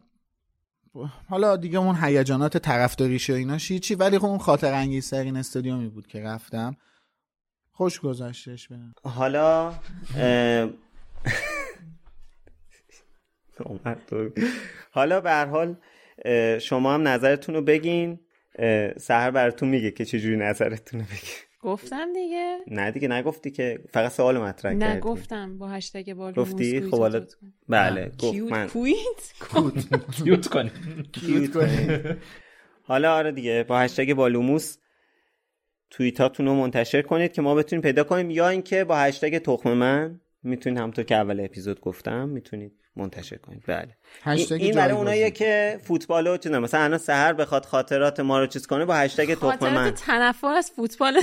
حالا دیگه اون هیجانات طرفداریش و ایناش هیچی ولی خب اون خاطر انگیزترین استادیومی بود که رفتم. خوش گذشتش بهم حالا. حالا به هر حال شما هم نظرتون رو بگین سهر براتون میگه که چجوری نظرتون رو بگین. گفتم دیگه. نه دیگه نگفتی که فقط سوال مطرح نه کردی. گفتم با هشتگ بال گفتی؟ خب حالا بله گفت من. کویت؟ کیوت کنیم کیوت کنید. حالا آره دیگه با هشتگ بالوموس توییتاتون رو منتشر کنید که ما بتونیم پیدا کنیم. یا اینکه با هشتگ تخم من می‌تونید همونطور که اول اپیزود گفتم می‌تونید منتشر کنید بله. این, برای. اوناییه که فوتبال رو چیز مثلا الان سهر بخواد خاطرات ما رو چیز کنه با هشتگ تخم من. خاطرات تنفر از فوتبال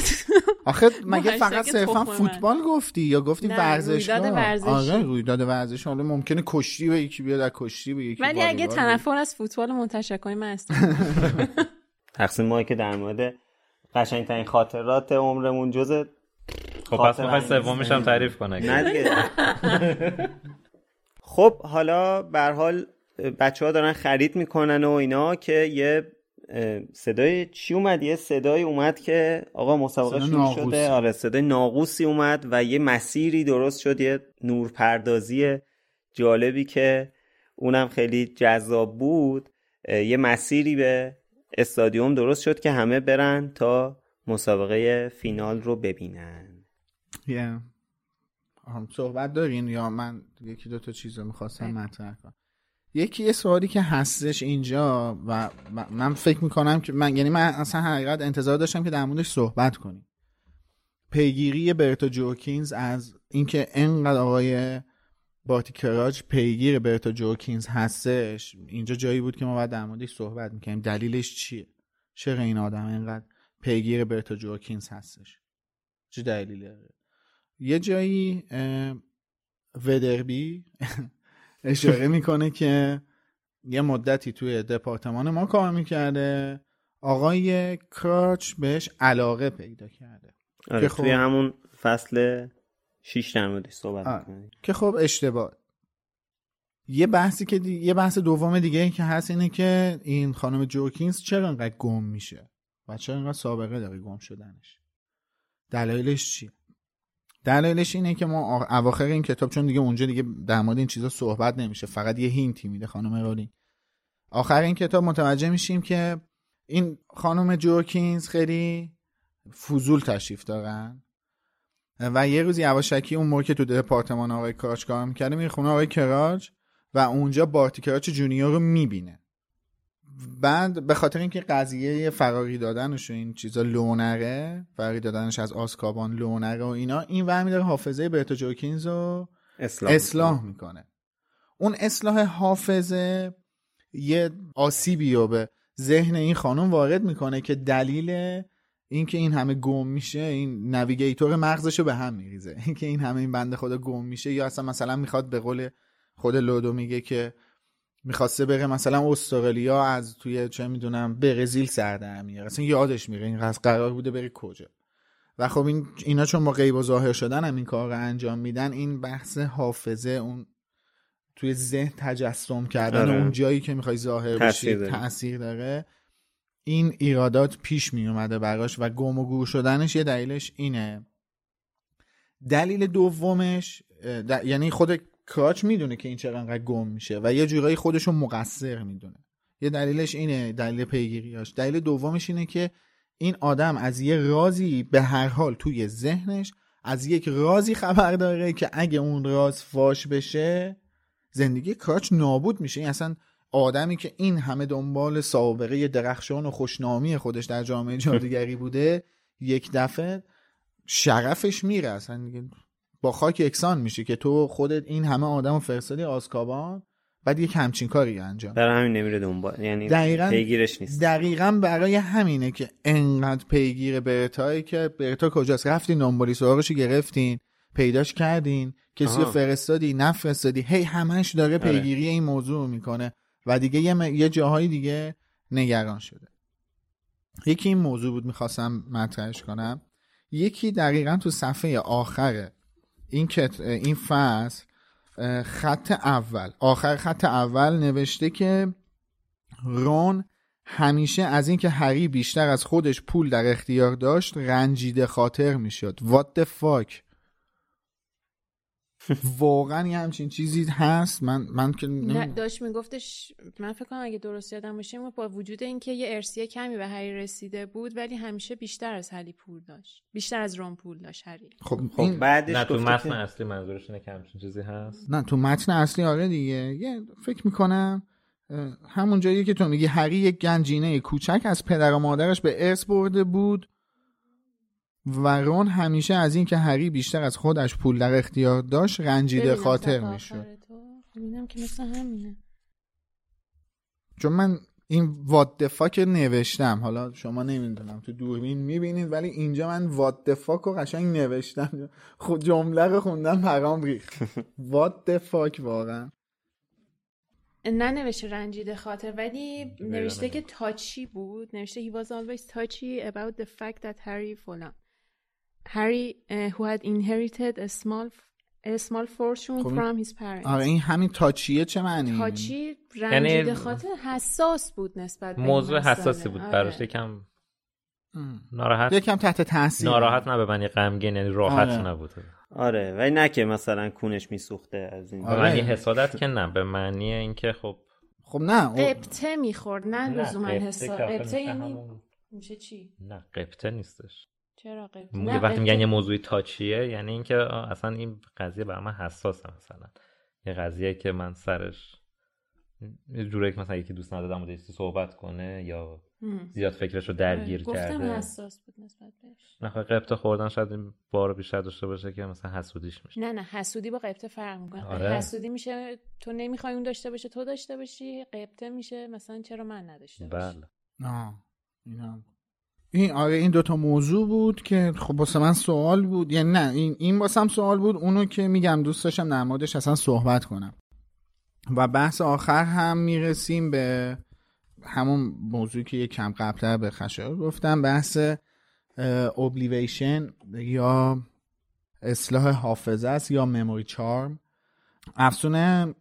آخه مگه فقط صرفا. فوتبال گفتی یا گفتی نه، ورزشگاه؟ رویداد ورزشی. آره رویداد ورزشی. حالا ممکنه کشتی به یکی بیاد از کشتی به یکی ولی اگه تنفر از فوتبال منتشر کنیم من تقسیم ما که در مورد قشنگترین خاطرات عمرمون جز خب پس سومیش هم تعریف کنه نه دیگه. خب حالا به حال بچه ها دارن خرید می‌کنن و اینا که یه صدای چی اومد؟ یه صدای اومد که آقا مسابقه شروع شده. آره صدای ناقوسی اومد و یه مسیری درست شد یه نورپردازی جالبی که اونم خیلی جذاب بود. یه مسیری به استادیوم درست شد که همه برن تا مسابقه فینال رو ببینن. Yeah. صحبت دارین یا من یکی دو تا چیز رو می‌خواستم مطرح کنم. یکی یه سوالی که هستش اینجا و من فکر می‌کنم که من یعنی من اصلا حقیقت انتظار داشتم که در موردش صحبت کنیم. پیگیری برتا جوکینز از اینکه انقدر آقای باتی کراج پیگیر برتا جوکینز هستش اینجا جایی بود که ما باید در موردش صحبت می‌کنیم دلیلش چیه؟ چرا این آدم اینقدر پیگیر برتا جوکینز هستش؟ چه دلیلی داره؟ یه جایی ودربی اشاره می‌کنه که یه مدتی توی دپارتمان ما کار می‌کرده. آقای کراچ بهش علاقه پیدا کرده. آره که خب... توی همون فصل شیش در صحبت آره. که خب اشتباه. یه بحثی که دی... یه بحث دوم دیگه که هست اینه که این خانم جوکینز چرا انقدر گم میشه و چرا انقدر سابقه داره گم شدنش. دلایلش چیه؟ دلایلش اینه که ما اواخر این کتاب چون دیگه اونجا دیگه در مورد این چیزا صحبت نمیشه فقط یه هینتی میده خانم رولینگ آخر این کتاب متوجه میشیم که این خانم جوکینز خیلی فضول تشریف دارن و یه روز یواشکی اون موقع که تو دپارتمان آقای کراچ کار می‌کرده میره خونه آقای کراچ و اونجا بارتی کراچ جونیور رو می‌بینه. بعد به خاطر اینکه قضیه فراری دادنش و این چیزا لونره فراری دادنش از آسکابان لونره و اینا این ورمی داره حافظه برتا جوکینز رو اصلاح, اصلاح می‌کنه. اون اصلاح حافظه یه آسیبی رو به ذهن این خانم وارد می‌کنه که دلیل اینکه این همه گم میشه این نویگیتور مغزش رو به هم میریزه. اینکه این همه این بنده خدا گم میشه یا اصلا مثلا می‌خواد به قول خود لودو میگه که می‌خواسته بره مثلا استرالیا از توی چه می‌دونم برزیل سر در میاره اصلا یادش میره این قرار بوده بره کجا. و خب این اینا چون با غیب و ظاهر شدن هم این کار رو انجام میدن این بحث حافظه اون توی ذهن تجسم کردن آره. اون جایی که می‌خوای ظاهر بشی تاثیر داره. این ایرادات پیش می اومده براش و گم و گور شدنش یه دلیلش اینه. دلیل دومش یعنی خود کراچ می‌دونه که این چرا انقدر گم میشه و یه جورایی خودشو مقصر می‌دونه. یه دلیلش اینه دلیل پیگیریاش. دلیل دومش اینه که این آدم از یه رازی به هر حال توی ذهنش از یک رازی خبر داره که اگه اون راز فاش بشه زندگی کراچ نابود میشه. این اصلا آدمی که این همه دنبال سابقه درخشان و خوشنامی خودش در جامعه جادوگری بوده یک دفعه شرفش میره. اصلا با خاک یکسان میشه که تو خودت این همه آدم فرستادی آزکابان بعد یک همچین کاری انجام برای همین نمیره دنبال یعنی دقیقا پیگیرش نیست. دقیقا برای همینه که انقدر پیگیر برتایی که برتا کجاست؟ رفتین دنبالی سراغش گرفتین پیداش کردین کسی رو فرستادی نفرستادی هی همش داره آره. پیگیری این موضوع می‌کنه و دیگه یه, یه جاهای دیگه نگران شده. یکی این موضوع بود می‌خواستم مطرحش کنم. یکی دقیقا تو صفحه آخره این. این فصل خط اول آخر خط اول نوشته که رون همیشه از اینکه هری بیشتر از خودش پول در اختیار داشت رنجیده خاطر می‌شد What the fuck واقعا یه همچین چیزی هست؟ من من که نه داشت میگفتش من فکر کنم اگه درست یادم باشه با وجود اینکه یه ارسیه کمی به هری رسیده بود ولی همیشه بیشتر از هری پول داشت. بیشتر از روم پول داشت هری خب خب. بعدش نه تو متن که... اصلی منظورش اینه که همچین چیزی هست؟ نه تو متن اصلی آره دیگه. یه فکر می‌کنم همون جایی که تو میگی هری یک گنجینه کوچک از پدر و مادرش به ارث برده بود. و رون همیشه از اینکه هری بیشتر از خودش پول در اختیار داشت رنجیده خاطر می‌شد. که مثل همینه. چون من این وات دفاک نوشتم. حالا شما نمی‌دونم تو دوربین می‌بینید ولی اینجا من وات دفاک رو قشنگ نوشتم. خود جمله رو خوندم پرام ریخت. وات دفاک واقعا. نه نوشته رنجیده خاطر ولی نوشته که تاچی بود. نوشته he was always touchy about the fact that Harry فلان. Harry, uh, who had inherited a small A small fortune خب from his parents آره این همین تاچیه چه معنی تاچی یعنی رنجیده خاطر حساس بود نسبت به موضوع. حساسی بود آره. براش یکم ناراحت یکم تحت تاثیر ناراحت نه به معنی غمگین یعنی راحت آره. نبود آره ولی نه که مثلا کونش میسوخته از این به آره. معنی حسادت که نه به معنی اینکه خب خب نه او- قبطه می‌خورد نه لزوما آخه قبطه یعنی میشه چی نه قبطه نیستش چرا نه، وقتی میگن یه موضوعی تاچیه یعنی اینکه اصلا این قضیه بر من حساسه مثلا یه قضیه که من سرش یه جوری که مثلا یکی دوست ندادم بوده صحبت کنه یا. زیاد فکرش رو درگیر گفتم کرده حساس بود نسبت بهش نه خب قبطه خوردن شاید این بار بیشتر داشته باشه که مثلا حسودیش میشه نه نه حسودی با قبطه فرق می‌کنه آره. حسودی میشه تو نمی‌خوای اون داشته باشه تو داشته باشی قبطه میشه مثلا چرا من نداشته باشی بله آه. اینا. این آره این دوتا موضوع بود که خب واسه من سوال بود. یعنی نه این این واسم سوال بود. اونو که میگم دوست داشتم موردش اصلا صحبت کنم. و بحث آخر هم می‌رسیم به همون موضوعی که یک کم قبلتر به خشایار گفتم. بحث اوبلیویشن یا اصلاح حافظه است یا مموری چارم افسون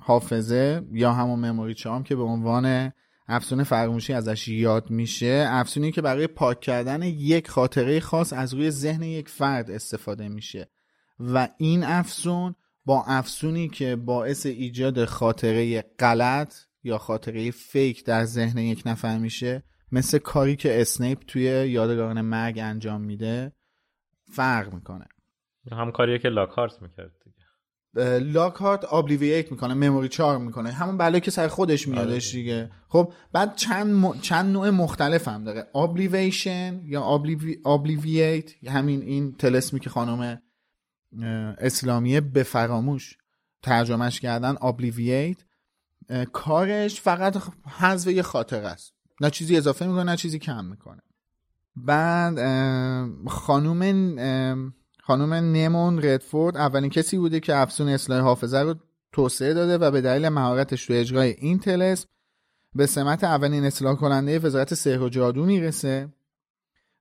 حافظه یا همون مموری چارم که به عنوان افسون فراموشی ازش یاد میشه. افسونی که برای پاک کردن یک خاطره خاص از روی ذهن یک فرد استفاده میشه. و این افسون با افسونی که باعث ایجاد خاطره غلط یا خاطره فیک در ذهن یک نفر میشه مثل کاری که اسنیپ توی یادگاران مرگ انجام میده فرق می‌کنه. هم کاریه که لاکارت می‌کرد. لاکارت آبلیوییت می‌کنه مموری چار می‌کنه. همون بلایی که سر خودش میادش دیگه خب بعد چند م... چند نوع مختلف هم داره. آبلیویشن یا آبلیوییت همین این تلسمی که خانم اسلامیه به فراموش ترجمهش کردن آبلیوییت کارش فقط حذف یه خاطره است. نه چیزی اضافه می‌کنه نه چیزی کم می‌کنه. بعد خانوم خانم نیمون ردفورد اولین کسی بوده که افسون اصلاح حافظه رو توسعه داده و به دلیل مهارتش تو اجرای این تلسم به سمت اولین اصلاح کننده وزارت سحر و جادو می‌رسه.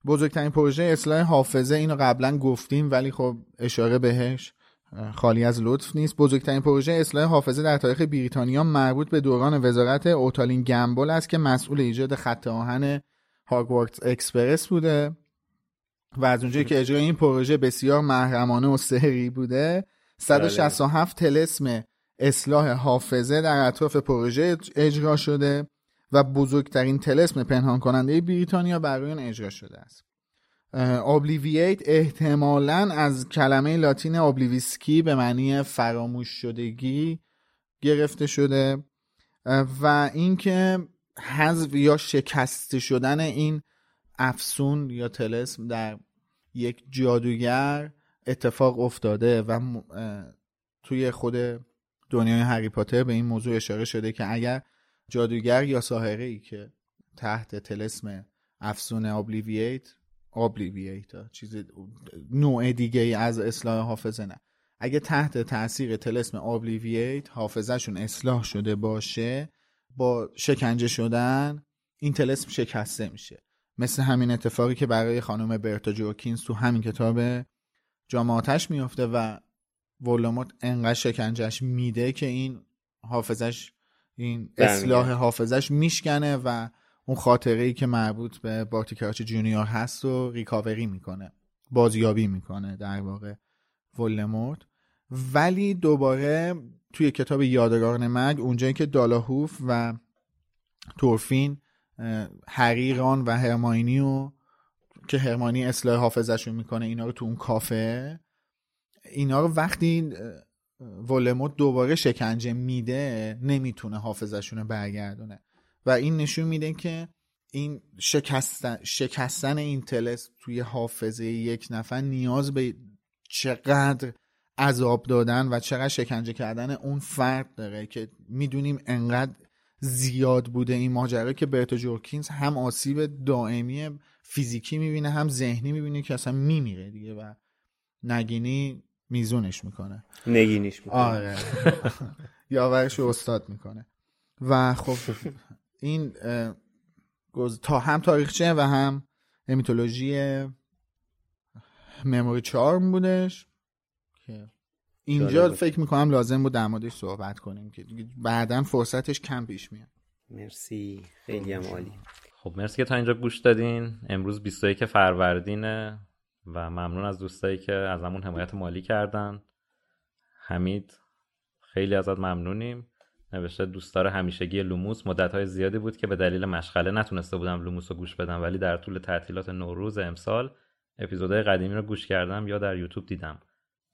بزرگترین پروژه اصلاح حافظه اینو قبلا گفتیم ولی خب اشاره بهش خالی از لطف نیست. بزرگترین پروژه اصلاح حافظه در تاریخ بریتانیا مربوط به دوران وزارت اوتالین گمبل است که مسئول ایجاد خط آهن هاگوارتس اکسپرس بوده. و از اونجایی که اجرای این پروژه بسیار محرمانه و سحری بوده 167 تلسم اصلاح حافظه در اطراف پروژه اجرا شده و بزرگترین تلسم پنهان کننده بریتانیا برای آن اجرا شده است. اوبلیوییت احتمالا از کلمه لاتین اوبلیویسکی به معنی فراموش شدگی گرفته شده و اینکه حذف یا شکسته شدن این افسون یا تلسم در یک جادوگر اتفاق افتاده و توی خود دنیای هری پاتر به این موضوع اشاره شده که اگر جادوگر یا ساحره ای که تحت تلسم افسون اوبلیوییت اوبلیوییت چیز نوع دیگه ای از اصلاح حافظه نه. اگه تحت تاثیر تلسم اوبلیوییت حافظهشون اصلاح شده باشه با شکنجه شدن این تلسم شکسته میشه. مثل همین اتفاقی که برای خانم برتا جورکینز تو همین کتاب جامعاتش میفته و ولوموت انقدر شکنجهش میده که این حافظش این اصلاح حافظش میشکنه و اون خاطره ای که مربوط به بارتی کراچ جونیور هست و ریکاوری می‌کنه بازیابی می‌کنه در واقع ولموت ولی دوباره توی کتاب یادگاران مرگ اونجایی که دالاهوف و تورفین هریران و هرماینی و که هرمانی اصلاح حافظشون می‌کنه اینا رو تو اون کافه. اینا رو وقتی ولموت دوباره شکنجه میده نمی‌تونه حافظشون رو برگردونه. و این نشون میده که این شکستن, شکستن این تلس توی حافظه یک نفر نیاز به چقدر عذاب دادن و چقدر شکنجه کردن اون فرد داره که می‌دونیم انقدر زیاد بوده این ماجرا که برتا جورکینز هم آسیب دائمی فیزیکی می‌بینه هم ذهنی می‌بینه که اصلا میمیره دیگه و نگینی میزونش می‌کنه. نگینیش می‌کنه. آره. یاورش استاد می‌کنه. و خب این تا هم تاریخچه و هم mythology memory charm بودش. اینجا فکر می‌کنم لازم بود در موردش صحبت کنیم که بعدا فرصتش کم پیش میاد. مرسی. خیلی هم عالی. خب مرسی که تا اینجا گوش دادین. امروز 21 فروردینه و ممنون از دوستایی که ازمون حمایت مالی کردن. حمید خیلی ازت ممنونیم. نوشته دوستدار همیشگی لوموس مدت های زیادی بود که به دلیل مشغله نتونسته بودم لوموس رو گوش بدم ولی در طول تعطیلات نوروز امسال اپیزودهای قدیمی رو گوش کردم یا در یوتیوب دیدم.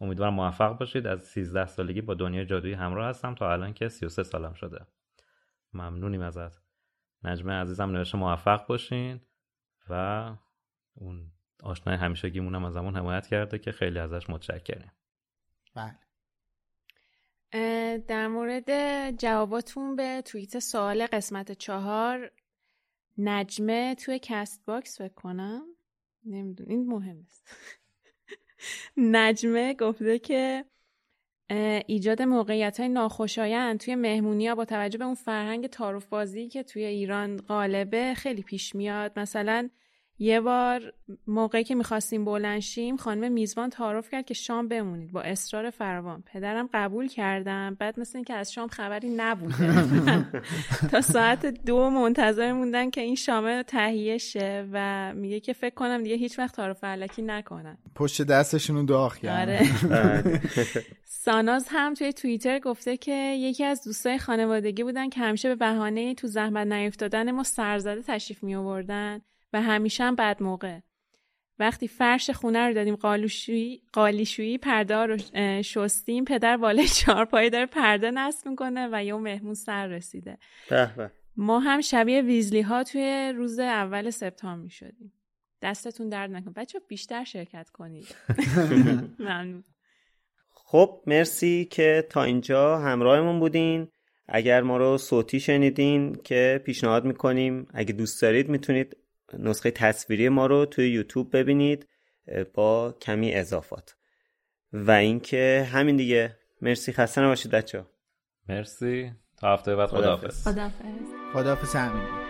امیدوارم موفق باشید. از 13 سالگی با دنیای جادویی همراه هستم. تا الان که 33 سالم شده. ممنونیم ازت. نجمه عزیزم نوشته موفق باشین و اون آشنای همیشگیمونم از همون حمایت کرده که خیلی ازش متشکریم. بله. در مورد جواباتون به توییت سوال قسمت چهار نجمه توی CastBox فکر کنم. نمیدونم این مهم است نجمه گفته که ایجاد موقعیت های ناخوشایند توی مهمونی ها با توجه به اون فرهنگ تعارف بازی که توی ایران غالبه خیلی پیش میاد. مثلا یه بار موقعی که می‌خواستیم بلند شیم خانم میزبان تعارف کرد که شام بمونید با اصرار فراوان. پدرم قبول کردن بعد مثل اینکه از شام خبری نبوده. تا ساعت دو منتظر موندن که این شام تهیه شه و میگه که فکر کنم دیگه هیچ وقت تعارف الکی نکنن. پشت دستشون رو داغ آره. ساناز هم توی توییتر گفته که یکی از دوستای خانوادگی بودن که همیشه به بهانه تو زحمت نیفتادن ما سرزده تشریف می آوردن و همیشه هم بعد موقع. وقتی فرش خونه رو دادیم قالوشویی قالیشویی پرده رو شستیم پدر بالای چهارپایه داره پرده نصب می‌کنه و یه مهمون سر رسیده. ما هم شبیه ویزلی ها توی روز اول سپتامبر می شدیم دستتون درد نکن بچه بیشتر شرکت کنید. ممنون. خب مرسی که تا اینجا همراهمون بودین. اگر ما رو صوتی شنیدین که پیشنهاد می‌کنیم اگه دوست دارید می‌تونید نسخه تصویری ما رو توی یوتیوب ببینید با کمی اضافات. و اینکه همین دیگه. مرسی. خسته نباشید بچه مرسی. تا هفته بعد. خداحافظ. خداحافظ. خداحافظ. همین